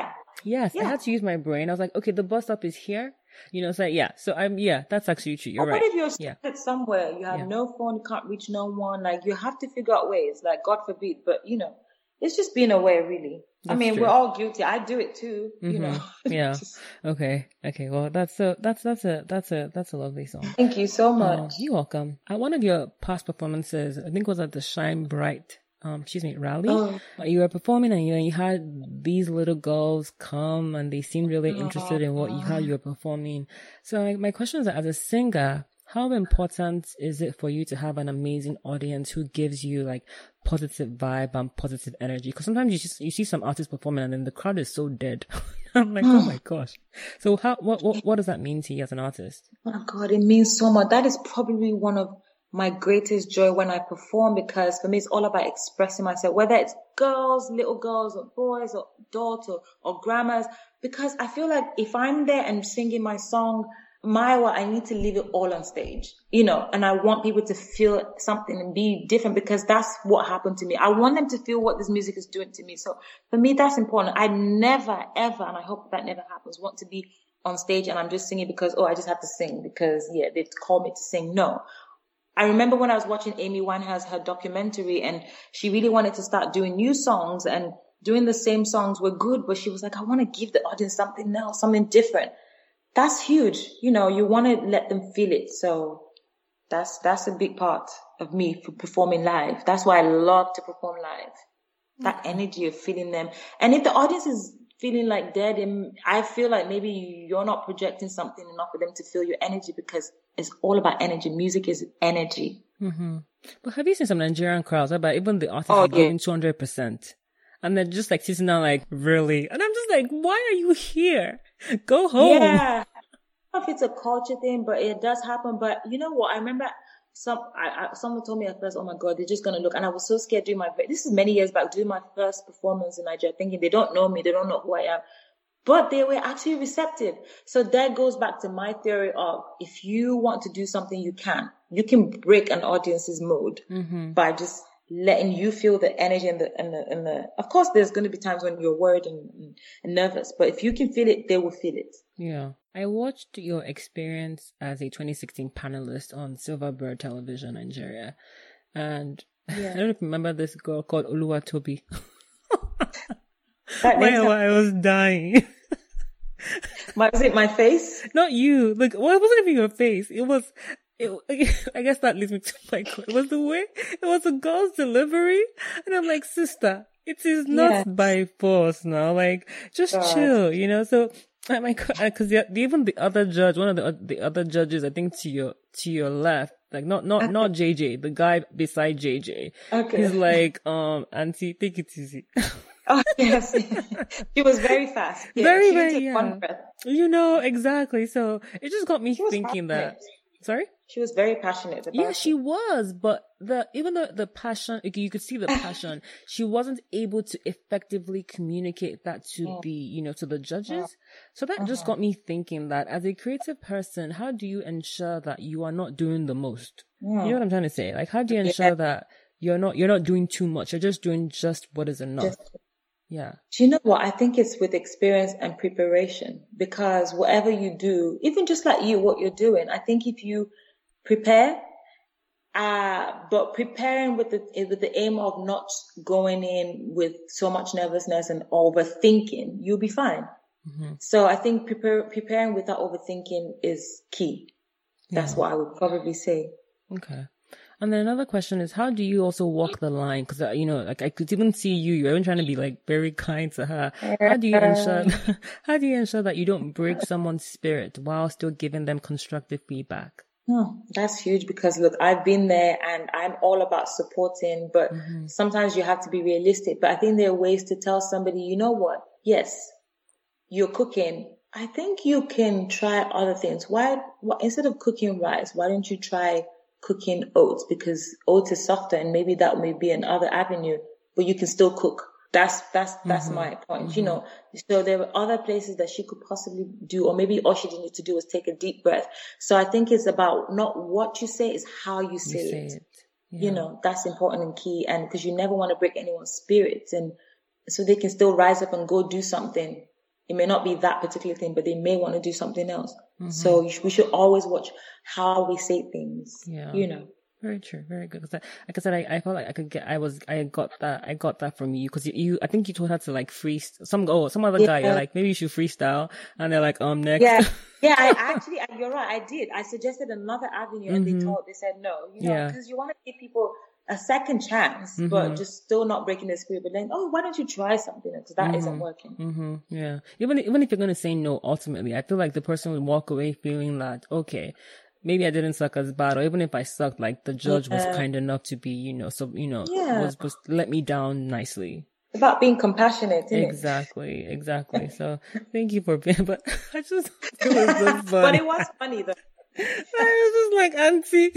Yes, I had to use my brain. I was like, okay, the bus stop is here. You know, so yeah. So I'm yeah, that's actually true. You're Or right. what if you're Yeah. stranded somewhere? You have Yeah. no phone, you can't reach no one. Like you have to figure out ways. Like God forbid, but you know, it's just being aware, really. I mean, true. we're all guilty. I do it too. You mm-hmm. know. Yeah. Just- Okay. Okay. Well, that's so that's that's a that's a that's a lovely song. thank you so Oh, much. you're welcome. At one of your past performances, I think it was at the Shine Bright, um, excuse me, rally. Oh. You were performing and you, you had these little girls come and they seemed really interested in what you, how you were performing. So my, my question is, as a singer, how important is it for you to have an amazing audience who gives you like positive vibe and positive energy? Because sometimes you just you see some artists performing and then the crowd is so dead. I'm like, oh my gosh. So how what, what what does that mean to you as an artist? Oh my God, it means so much. That is probably one of my greatest joy when I perform because for me it's all about expressing myself, whether it's girls, little girls or boys or adults or, grandmas, because I feel like if I'm there and singing my song, my Maiwa, I need to leave it all on stage, you know, and I want people to feel something and be different because that's what happened to me. I want them to feel what this music is doing to me. So for me, that's important. I never, ever, and I hope that never happens, want to be on stage and I'm just singing because, oh, I just have to sing because, yeah, they've called me to sing. No. I remember when I was watching Amy Winehouse, her documentary, and she really wanted to start doing new songs and doing the same songs were good, but she was like, I want to give the audience something else, something different. That's huge. You know, you want to let them feel it. So that's, that's a big part of me for performing live. That's why I love to perform live. Mm. That energy of feeling them. And if the audience is feeling like dead, and I feel like maybe you're not projecting something enough for them to feel your energy because it's all about energy. Music is energy. Mm-hmm. But have you seen some Nigerian crowds? About even the artists Oh, are giving two hundred percent, and they're just like sitting down, like really. And I'm just like, why are you here? Go home. Yeah. I don't know if it's a culture thing, but it does happen. But you know what? I remember some, I, I, someone told me at first, oh my God, they're just going to look. And I was so scared doing my, this is many years back, doing my first performance in Nigeria, thinking they don't know me, they don't know who I am. But they were actually receptive. So that goes back to my theory of if you want to do something, you can. You can break an audience's mood Mm-hmm. by just letting you feel the energy and the, and the, and the, of course, there's going to be times when you're worried and, and nervous, but if you can feel it, they will feel it. Yeah. I watched your experience as a 2016 panelist on Silverbird Television Nigeria. And I don't remember this girl called Oluwa Toby. That I was dying. My, was it my face? Not you. Like, well, it wasn't even your face. It was, it, I guess that leads me to my question. It was the way, it was a girl's delivery. And I'm like, sister, it is not Yes. by force now. Like, just God. chill, you know? So, I'm like, cause even the other judge, one of the, the other judges, I think to your, to your left, like not, not, not JJ, the guy beside JJ. Okay. He's like, um, auntie, take it easy. Oh, yes. she was very fast. Yeah, Very, very, yeah. You know, exactly. So it just got me thinking that, sorry? She was very passionate about Yeah, it. she was, but the even though the passion, you could see the passion, she wasn't able to effectively communicate that to Mm. the, you know, to the judges. So that just Uh-huh. got me thinking that as a creative person, how do you ensure that you are not doing the most? You know Mm. what I'm trying to say? Like, how do you ensure that you're not you're not doing too much? You're just doing just what is enough. Just- yeah. Do you know what? I think it's with experience and preparation because whatever you do, even just like you, what you're doing, I think if you prepare, uh, but preparing with the, with the aim of not going in with so much nervousness and overthinking, you'll be fine. hmm So I think prepare, preparing without overthinking is key. That's Yeah. what I would probably say. Okay. And then another question is, how do you also walk the line? Because uh, you know, like I could even see you. You're even trying to be like very kind to her. How do you ensure? how do you ensure that you don't break someone's spirit while still giving them constructive feedback? Oh, that's huge because look, I've been there and I'm all about supporting, but Mm-hmm. sometimes you have to be realistic. But I think there are ways to tell somebody, you know what? Yes, you're cooking. I think you can try other things. Why, why instead of cooking rice, why don't you try cooking oats? Because oats is softer and maybe that may be another avenue, but you can still cook. That's, that's, that's Mhm. my point, you know. So there were other places that she could possibly do, or maybe all she didn't need to do was take a deep breath. So I think it's about not what you say, it's how you say, You say, it. it. You know, that's important and key. And because you never want to break anyone's spirits and so they can still rise up and go do something. It may not be that particular thing, but they may want to do something else. Mm-hmm. So we should always watch how we say things. Yeah. You know. Very true. Very good. Because like I said, I, I felt like I could get. I was. I got that. I got that from you because you, you. I think you told her to like freeze some. Oh, some other guy. You're like maybe you should freestyle, and they're like um next. Yeah. Yeah. I actually, you're right. I did. I suggested another avenue and Mhm. they told, they said no, you know, Yeah. because you want to give people a second chance, Mhm. but just still not breaking the spirit. But then, oh, why don't you try something? Because that Mhm. not working. Mm-hmm. Yeah. Even even if you're gonna say no, ultimately, I feel like the person would walk away feeling that okay, maybe I didn't suck as bad, or even if I sucked, like the judge was Yeah. kind enough to be, you know, so you know, Yeah. was was let me down nicely. About being compassionate, isn't it? Exactly. Exactly. So thank you for being. But I just it was so but it was funny though. I was just like auntie.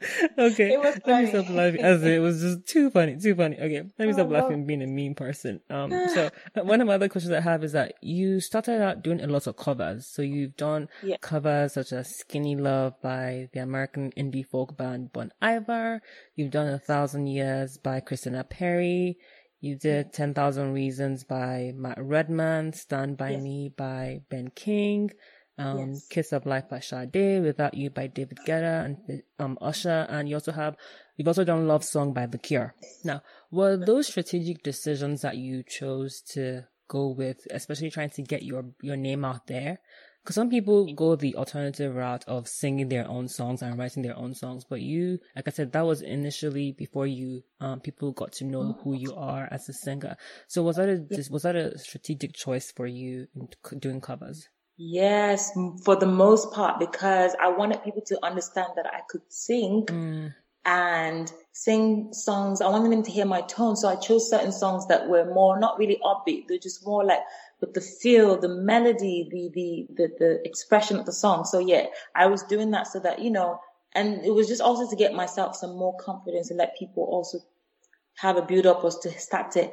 okay. It was Let me stop laughing. As it was just too funny, too funny. Okay, let me stop Oh, no. laughing being a mean person. Um, so uh, one of my other questions I have is that you started out doing a lot of covers. So you've done Yeah. covers such as "Skinny Love" by the American indie folk band Bon Iver. You've done "A Thousand Years" by Christina Perri. You did 10,000 Reasons by Matt Redman, Stand By Yes. Me by Ben King, um, Yes. Kiss of Life by Sade, Without You by David Guetta and um, Usher, and you also have, you've also done Love Song by The Cure. Now, were those strategic decisions that you chose to go with, especially trying to get your, your name out there? Because some people go the alternative route of singing their own songs and writing their own songs, but you, like I said, that was initially before you, um, people got to know who you are as a singer. So was that a, was that a strategic choice for you in doing covers? Yes, for the most part, because I wanted people to understand that I could sing Mm. and sing songs. I wanted them to hear my tone. So I chose certain songs that were more, not really upbeat. They're just more like with the feel, the melody, the, the, the, the expression of the song. So yeah, I was doing that so that, you know, and it was just also to get myself some more confidence and let people also have a build up or to start to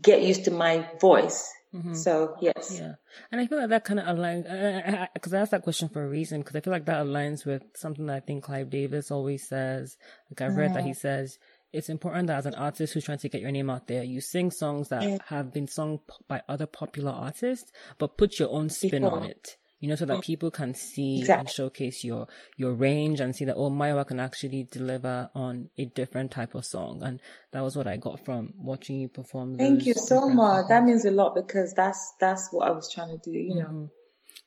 get used to my voice. Mm-hmm. So yes. Yeah. And I feel like that kind of aligns, because I, asked that question for a reason, because I feel like that aligns with something that I think Clive Davis always says. Like I've read that he mm-hmm. says, it's important that as an artist who's trying to get your name out there, you sing songs that have been sung by other popular artists, but put your own spin on it. You know, so that people can see and showcase your your range and see that oh, Maiwa can actually deliver on a different type of song, and that was what I got from watching you perform. Thank you so much. That means a lot because that's that's what I was trying to do, you know,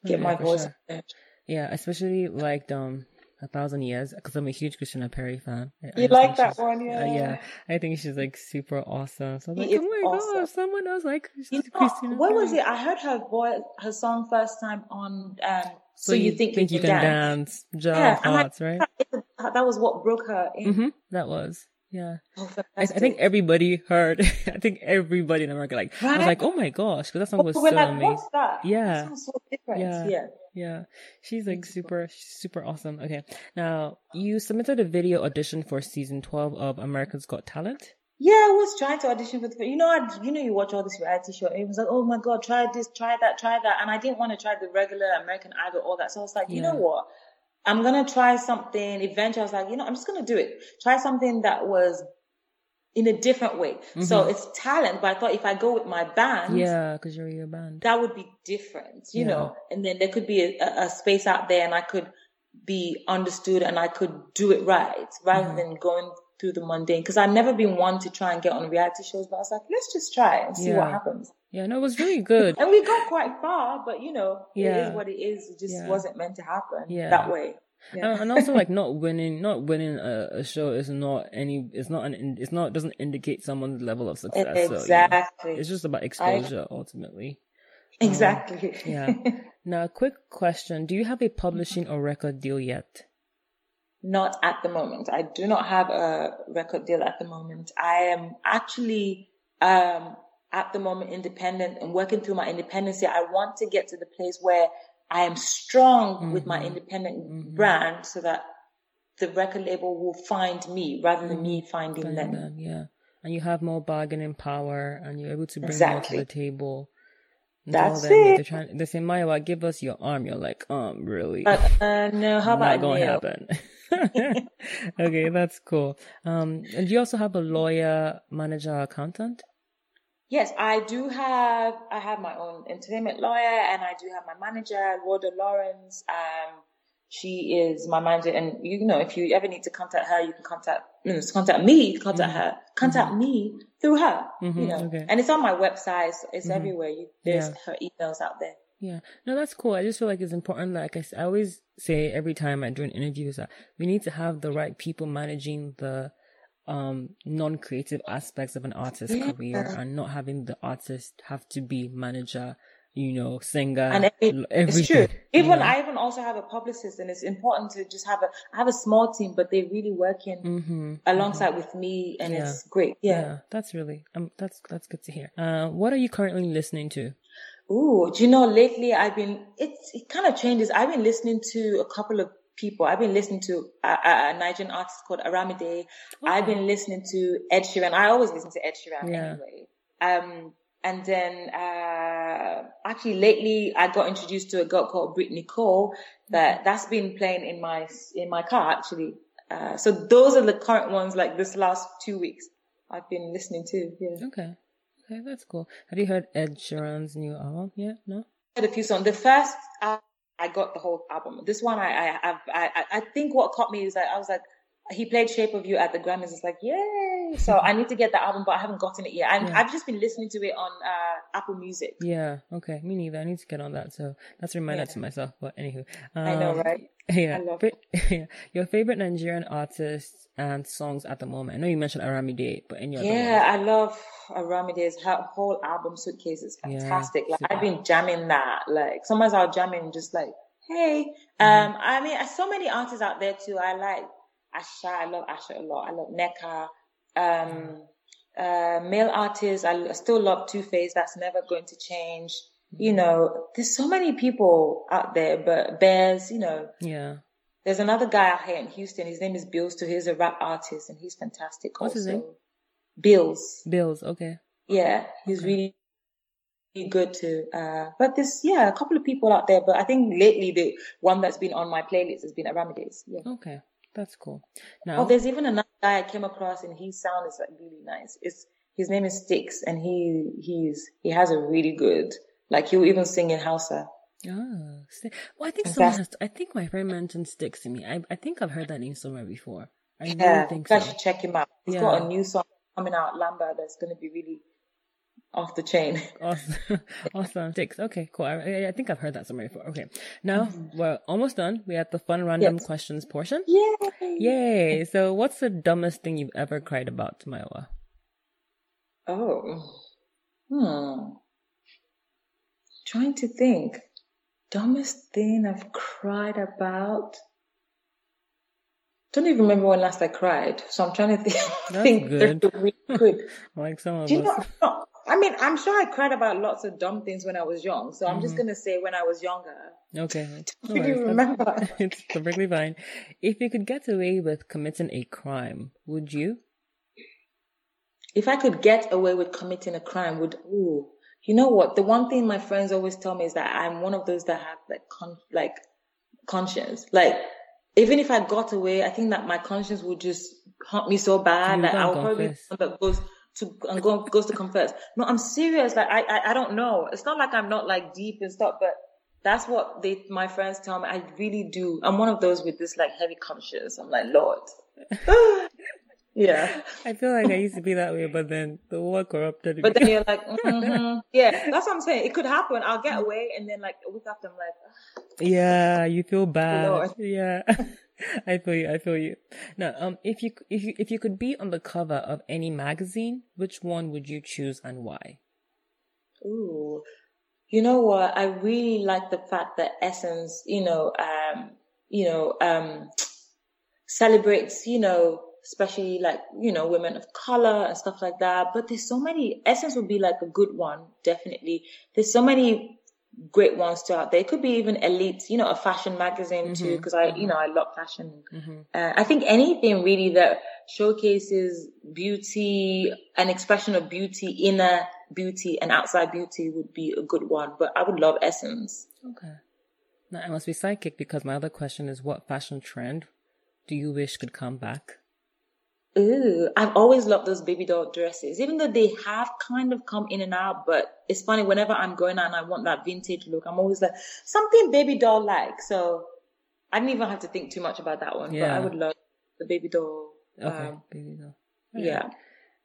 get Yeah, my voice sure. Yeah, especially like um a thousand years because I'm a huge Christina Perri fan. I- I You just like that one, uh, yeah. yeah, I think she's like super awesome. So I'm like, oh my awesome. gosh, someone else like You know, Christina. what was it? I heard her voice, her song first time on. Um, so, you, think, you can, dance? dance? Yeah, I- Hearts, right? That was what broke her in. hmm That was. Yeah, Oh, I, I think everybody heard. I think everybody in America like. I was like, oh my gosh, because that song oh, was We're so amazing. what's that? Yeah. That so different. Yeah. Yeah. Yeah, she's like super, super awesome. Okay, now you submitted a video audition for season twelve of America's Got Talent. Yeah, I was trying to audition for the, you know, I, you know, you watch all this reality show, and it was like, oh my god, try this, try that, try that, and I didn't want to try the regular American Idol, all that. So I was like, you know what, I'm gonna try something. Eventually, I was like, you know, I'm just gonna do it. Try something that was in a different way. So it's talent, but I thought if I go with my band, Mm-hmm. Yeah, because you're your band. that would be different, you Yeah. know, and then there could be a, a- space out there and I could be understood and I could do it right rather Mm-hmm. than going through the mundane. Cause I've never been one to try and get on reality shows, but I was like, let's just try and see Yeah. what happens. Yeah, no, it was really good. And we got quite far, but you know, it Yeah. is what it is. It just Yeah. wasn't meant to happen Yeah. that way. Yeah. and, also like not winning, not winning a, a show is not any, it's not an, it's not doesn't indicate someone's level of success. So, you know, exactly. it's just about exposure ultimately. exactly. Yeah. Now, a quick question: Do you have a publishing or record deal yet? Not at the moment. I do not have a record deal at the moment. I am actually um, at the moment independent and working through my independency. I want to get to the place where I am strong with my independent brand so that the record label will find me rather than me finding And them. then, yeah, and you have more bargaining power, and you're able to bring Exactly. more to the table. And That's them it. They're trying. They say, "Maya, give us your arm." You're like, um, really? But uh, no, how Not about going to happen. okay, that's cool. Um, and you also have a lawyer, manager, accountant? Yes, I do have. I have my own entertainment lawyer, and I do have my manager, Rhoda Lawrence. Um, she is my manager, and you know, if you ever need to contact her, you can contact you know, contact me, contact her, contact me through her. Mhm, You know, okay. and it's on my website. So it's everywhere. You, there's Yeah. her emails out there. Yeah, no, that's cool. I just feel like it's important. Like I, I always say every time I do an interview, is that we need to have the right people managing the um non-creative aspects of an artist's Yeah. career, and not having the artist have to be manager, you know, singer, And every, l- it's true. Even Yeah. I even also have a publicist, and it's important to just have a. I have a small team, but they're really working Mhm. alongside with me, and Yeah. it's great. Yeah. That's really um, that's that's good to hear. Uh, what are you currently listening to? Ooh, do you know, lately I've been, it's, it kind of changes. I've been listening to a couple of people. I've been listening to a, a, a Nigerian artist called Aramide. I've been listening to Ed Sheeran. I always listen to Ed Sheeran Yeah. anyway. Um, and then, uh, actually lately I got introduced to a girl called Brittany Cole that that's been playing in my, in my car actually. Uh, so those are the current ones like this last two weeks I've been listening to. Yeah. Okay, okay, that's cool. Have you heard Ed Sheeran's new album yet? No. had a few songs. The first, I, I got the whole album. This one, I, I, I, I, I think what caught me is that I was like, he played Shape of You at the Grammys. It's like, yay! So I need to get the album, but I haven't gotten it yet. And Yeah. I've just been listening to it on uh, Apple Music. Yeah. Okay. Me neither. I need to get on that. So that's a reminder Yeah. to myself. But anywho, I know, um, right? Yeah. I love Fa- yeah. Your favorite Nigerian artists and songs at the moment. I know you mentioned Aramide, but any other Yeah? I love Aramide's her whole album Suitcase is Yeah, fantastic. like super. I've been jamming that. Like sometimes I'll jam in just like, hey. Mm-hmm. Um, I mean, there's so many artists out there too. I like Asa. I love Asa a lot. I love Nneka. Um, uh, male artists. I still love Two Face. That's never going to change. You know, there's so many people out there, but Bears, you know, Yeah. there's another guy out here in Houston. His name is Bills too. He's a rap artist and he's fantastic. What's his name? Bills. Bills. Okay. Yeah, he's Okay. really, really good too. Uh, but there's yeah, a couple of people out there. But I think lately the one that's been on my playlist has been Aramides. Yeah. Okay. That's cool. Oh, there's even another guy I came across, and his sound is like really nice. It's his name is Sticks, and he he's he has a really good like he'll even sing in Hausa. oh, well, I think someone has, I think my friend mentioned Sticks to me. I, I think I've heard that name somewhere before. I Yeah, think you so. guys should check him out. He's Yeah. got a new song coming out, Lamba, that's going to be really off the chain. Awesome. awesome. Six. Okay, cool. I, I- I think I've heard that somewhere before. Okay. Now we're almost done. We have the fun random Yes. questions portion. Yay! Yay. So what's the dumbest thing you've ever cried about, Maiwa? Oh, hmm. Trying to think. Dumbest thing I've cried about. Don't even remember when last I cried, so I'm trying to think. That's think good. really quick. Like some of Do you us. know? I mean, I'm sure I cried about lots of dumb things when I was young, so I'm just Mm-hmm. gonna say when I was younger. Okay. Do you. That's- remember? it's perfectly fine. If you could get away with committing a crime, would you? if I could get away with committing a crime, would ooh, you know what? The one thing my friends always tell me is that I'm one of those that have like con- like conscience. Like even if I got away, I think that my conscience would just haunt me so bad You that I'll probably be confess. the that goes to and go, goes to confess. No, I'm serious. Like I, I I don't know. It's not like I'm not like deep and stuff, but that's what they my friends tell me. I really do. I'm one of those with this like heavy conscience. I'm like Lord. yeah. I feel like I used to be that way, but then the world corrupted me. But then you're like, hmm yeah, that's what I'm saying. It could happen. I'll get away, and then like a week after, I'm like, Yeah, you feel bad. Lord. Yeah. I feel you. I feel you. Now, um, if you if you if you could be on the cover of any magazine, which one would you choose and why? ooh, you know what? I really like the fact that Essence, you know, um, you know, um, celebrates, you know, especially like you know women of color and stuff like that. But there's so many. Essence would be like a good one, definitely. There's so many great ones to out there. It could be even Elite, you know, a fashion magazine too, because I, you know, I love fashion. Uh, I think anything really that showcases beauty, an expression of beauty, inner beauty and outside beauty would be a good one. But I would love Essence. Okay. Now I must be psychic because my other question is, what fashion trend do you wish could come back? Ooh, I've always loved those baby doll dresses, even though they have kind of come in and out. But it's funny whenever I'm going out and I want that vintage look, I'm always like something baby doll like. So I didn't even have to think too much about that one. But Yeah. I would love the baby doll. Okay, Um, baby doll. yeah.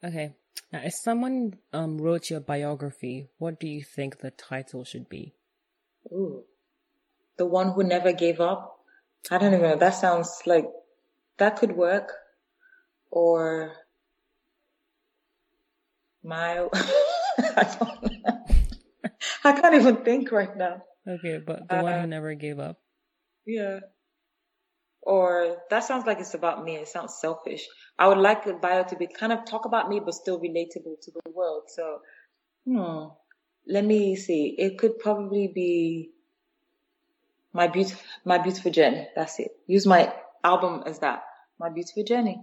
Okay. Now, if someone um wrote your biography, what do you think the title should be? Ooh, the one who never gave up. I don't even know. That sounds like that could work. Or my, I, don't know. I can't even think right now. Okay, but the one Uh, who never gave up. Yeah. Or that sounds like it's about me. It sounds selfish. I would like the bio to be kind of talk about me, but still relatable to the world. So, hmm. Let me see. It could probably be my beautiful, my beautiful journey. That's it. Use my album as that. My beautiful journey.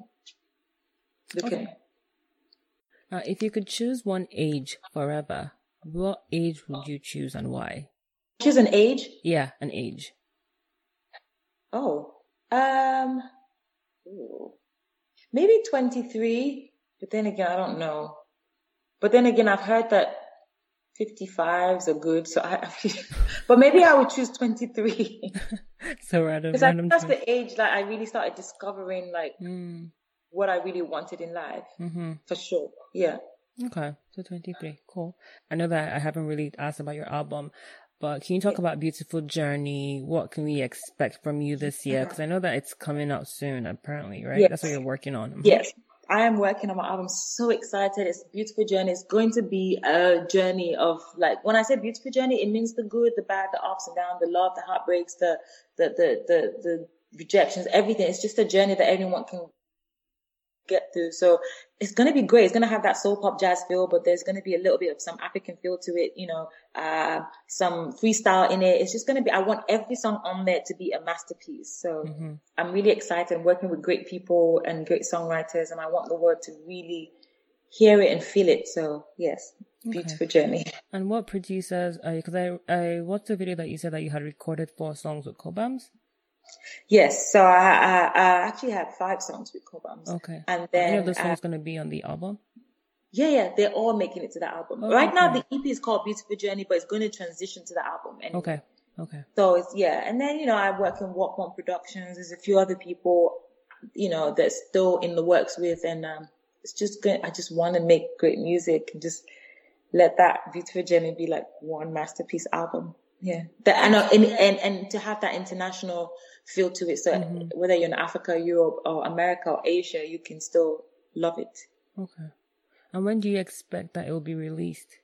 Okay. Now, if you could choose one age forever, what age would you choose and why? Choose an age. Yeah, an age. Oh, um, ooh. maybe 23, but then again, I don't know. But then again, I've heard that 55s are good, so I, but maybe I would choose 23. So random. Because I random think that's the age that I really started discovering like Mm, what I really wanted in life, mm-hmm. for sure. Yeah. Okay, so 23. Cool. I know that I haven't really asked about your album, But can you talk about Beautiful Journey? What can we expect from you this year? Because I know that it's coming out soon, apparently, right? Yes. That's what you're working on. Yes. I am working on my album. So excited. It's a beautiful journey. It's going to be a journey of like, when I say beautiful journey, it means the good, the bad, the ups and downs, the love, the heartbreaks, the, the, the, the, the rejections, everything. It's just a journey that everyone can get through. So it's going to be great. It's going to have that soul pop jazz feel, but there's going to be a little bit of some African feel to it, you know, uh, some freestyle in it. It's just going to be, I want every song on there to be a masterpiece. So Mm-hmm. I'm really excited. I'm working with great people and great songwriters and I want the world to really hear it and feel it. So yes, beautiful journey. And what producers? Because I I watched the video that you said that you had recorded four songs with Cobhams. Yes. So I, I, I actually had five songs with Cobhams. Okay. And Any then, of those uh, songs going to be on the album? yeah, yeah, they're all making it to the album. Oh, right now, the EP is called Beautiful Journey, but it's going to transition to the album. Anyway. Okay. Okay. So it's yeah, and then you know I work in Walk One Productions. There's a few other people, you know, that's still in the works with, and um, it's just good. I just want to make great music and just let that beautiful journey be like one masterpiece album. Yeah, that and and and, and to have that international feel to it. So mm-hmm. whether you're in Africa, Europe, or America or Asia, you can still love it. Okay. And when do you expect that it will be released?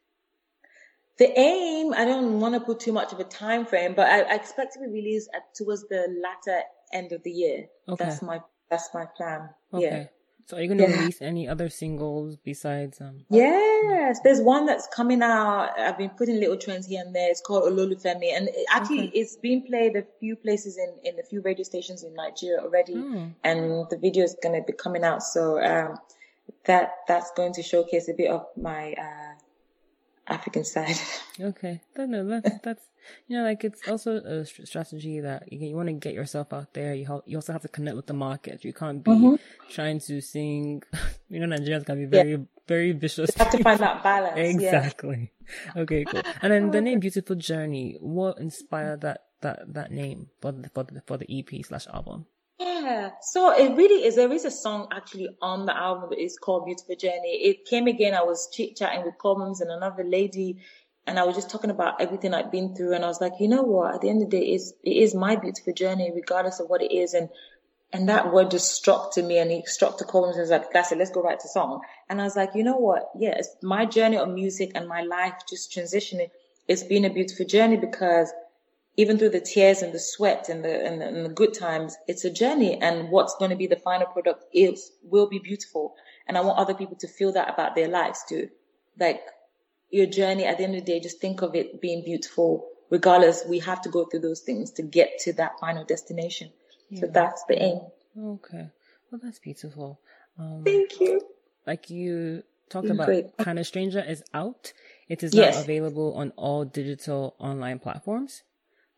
The aim, I don't want to put too much of a time frame, but I, I expect to be released at, towards the latter end of the year. Okay. That's my that's my plan. Okay. Yeah. So are you going to Yeah. release any other singles besides um? Yes, there's one that's coming out. I've been putting little trends here and there. It's called Ololufemi, and it, actually, Okay. it's been played a few places in in a few radio stations in Nigeria already, Hmm. and the video is going to be coming out. So um, that that's going to showcase a bit of my uh, African side. Okay. That, no, that's that's you know like it's also a strategy that you, you want to get yourself out there. You help, you also have to connect with the market. You can't be Mm-hmm. trying to sing. You know, Nigerians can be very very vicious. You have to find that balance. Yeah. Exactly. Okay, cool. And then the name "Beautiful Journey." What inspired that that that name for the for the, for the EP slash album? Yeah. So it really is. There is a song actually on the album that is called Beautiful Journey. It came again. I was chit chatting with Cobhams and another lady and I was just talking about everything I'd been through. And I was like, you know what? At the end of the day, it's, it is my beautiful journey, regardless of what it is. And, and that word just struck to me and he struck to Cobhams and was like, that's it. Let's go write the song. And I was like, you know what? Yeah, it's my journey of music and my life just transitioning. It's been a beautiful journey because even through the tears and the sweat and the, and the and the good times, it's a journey. And what's going to be the final product is will be beautiful. And I want other people to feel that about their lives too. Like your journey at the end of the day, just think of it being beautiful. Regardless, we have to go through those things to get to that final destination. So that's the aim. Okay. Well, that's beautiful. Um, Thank you. like you talked about, great. Kind of Stranger is out. It is Yes. now available on all digital online platforms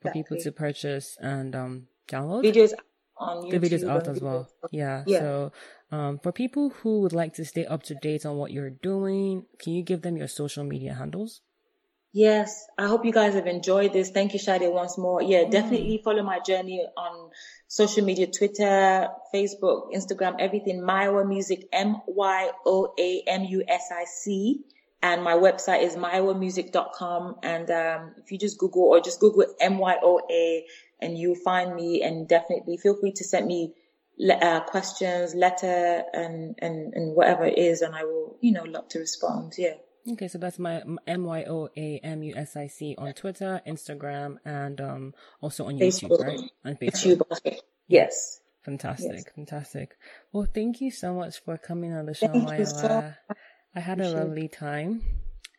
for people to purchase and um, download. Videos on YouTube. the video's out as well. Yeah. Yeah. So, um, for people who would like to stay up to date on what you're doing, can you give them your social media handles? Yes, I hope you guys have enjoyed this. Thank you, Shadi, once more. Yeah, definitely follow my journey on social media, Twitter, Facebook, Instagram, everything. Myoa Music, M-Y-O-A-M-U-S-I-C. And my website is myoamusic.com. And, um, if you just Google or just Google M-Y-O-A and you'll find me and definitely feel free to send me le- uh, questions, letter and, and, and whatever it is. And I will, you know, love to respond. Yeah. Okay, so that's my M Y O A M U S I C on Twitter, Instagram, and um also on YouTube, right? On Facebook. YouTube. Yes. Fantastic, fantastic. Well, thank you so much for coming on the show, Thank you so Myla. I had a lovely time.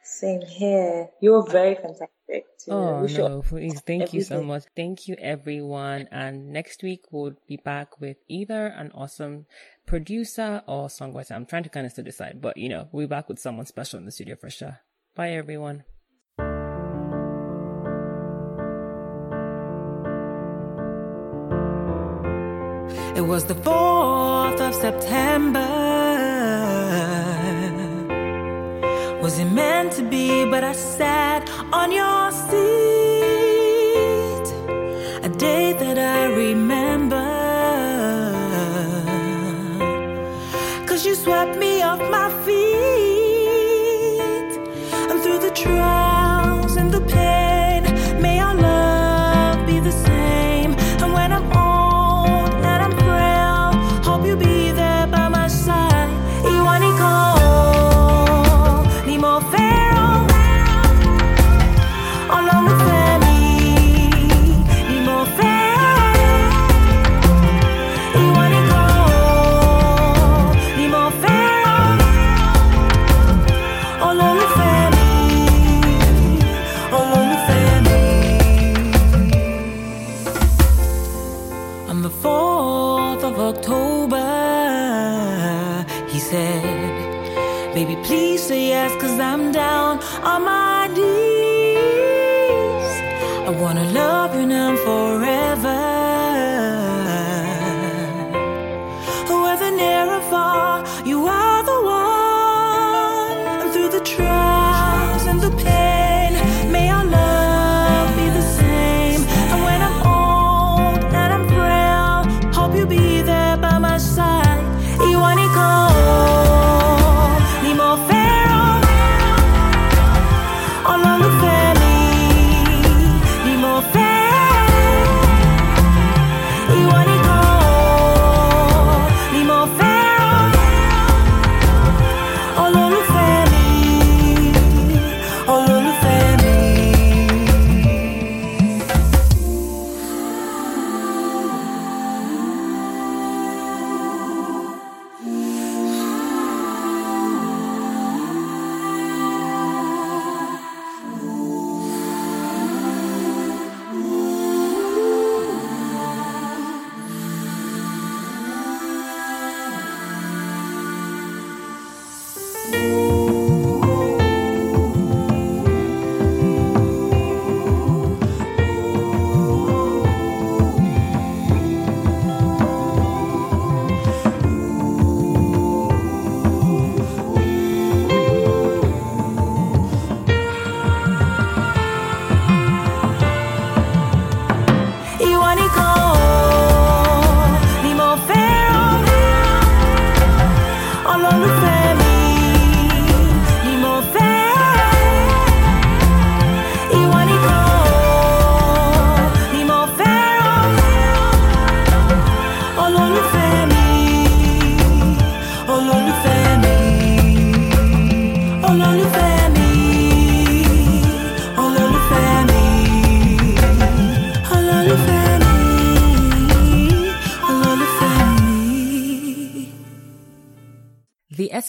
Same here. You're very fantastic. Too. Oh We should- no, please. Thank you so everything. much. Thank you everyone. And next week we'll be back with either an awesome producer or songwriter. I'm trying to kind of still decide, but you know, we'll be back with someone special in the studio for sure. Bye everyone. It was the 4th of September. Was it meant to be? But I sat on your seat.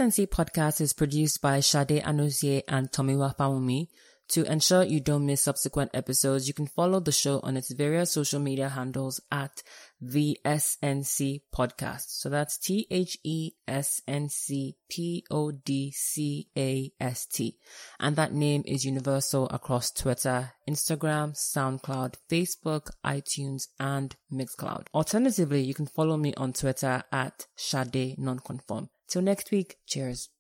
SNC podcast is produced by Shade Anozie and Tomiwa Pawumi. To ensure you don't miss subsequent episodes, you can follow the show on its various social media handles at the SNC podcast. So that's T H E S N C P O D C A S T. And that name is universal across Twitter, Instagram, SoundCloud, Facebook, iTunes, and Mixcloud. Alternatively, you can follow me on Twitter at Shade Nonconform. Till next week, cheers.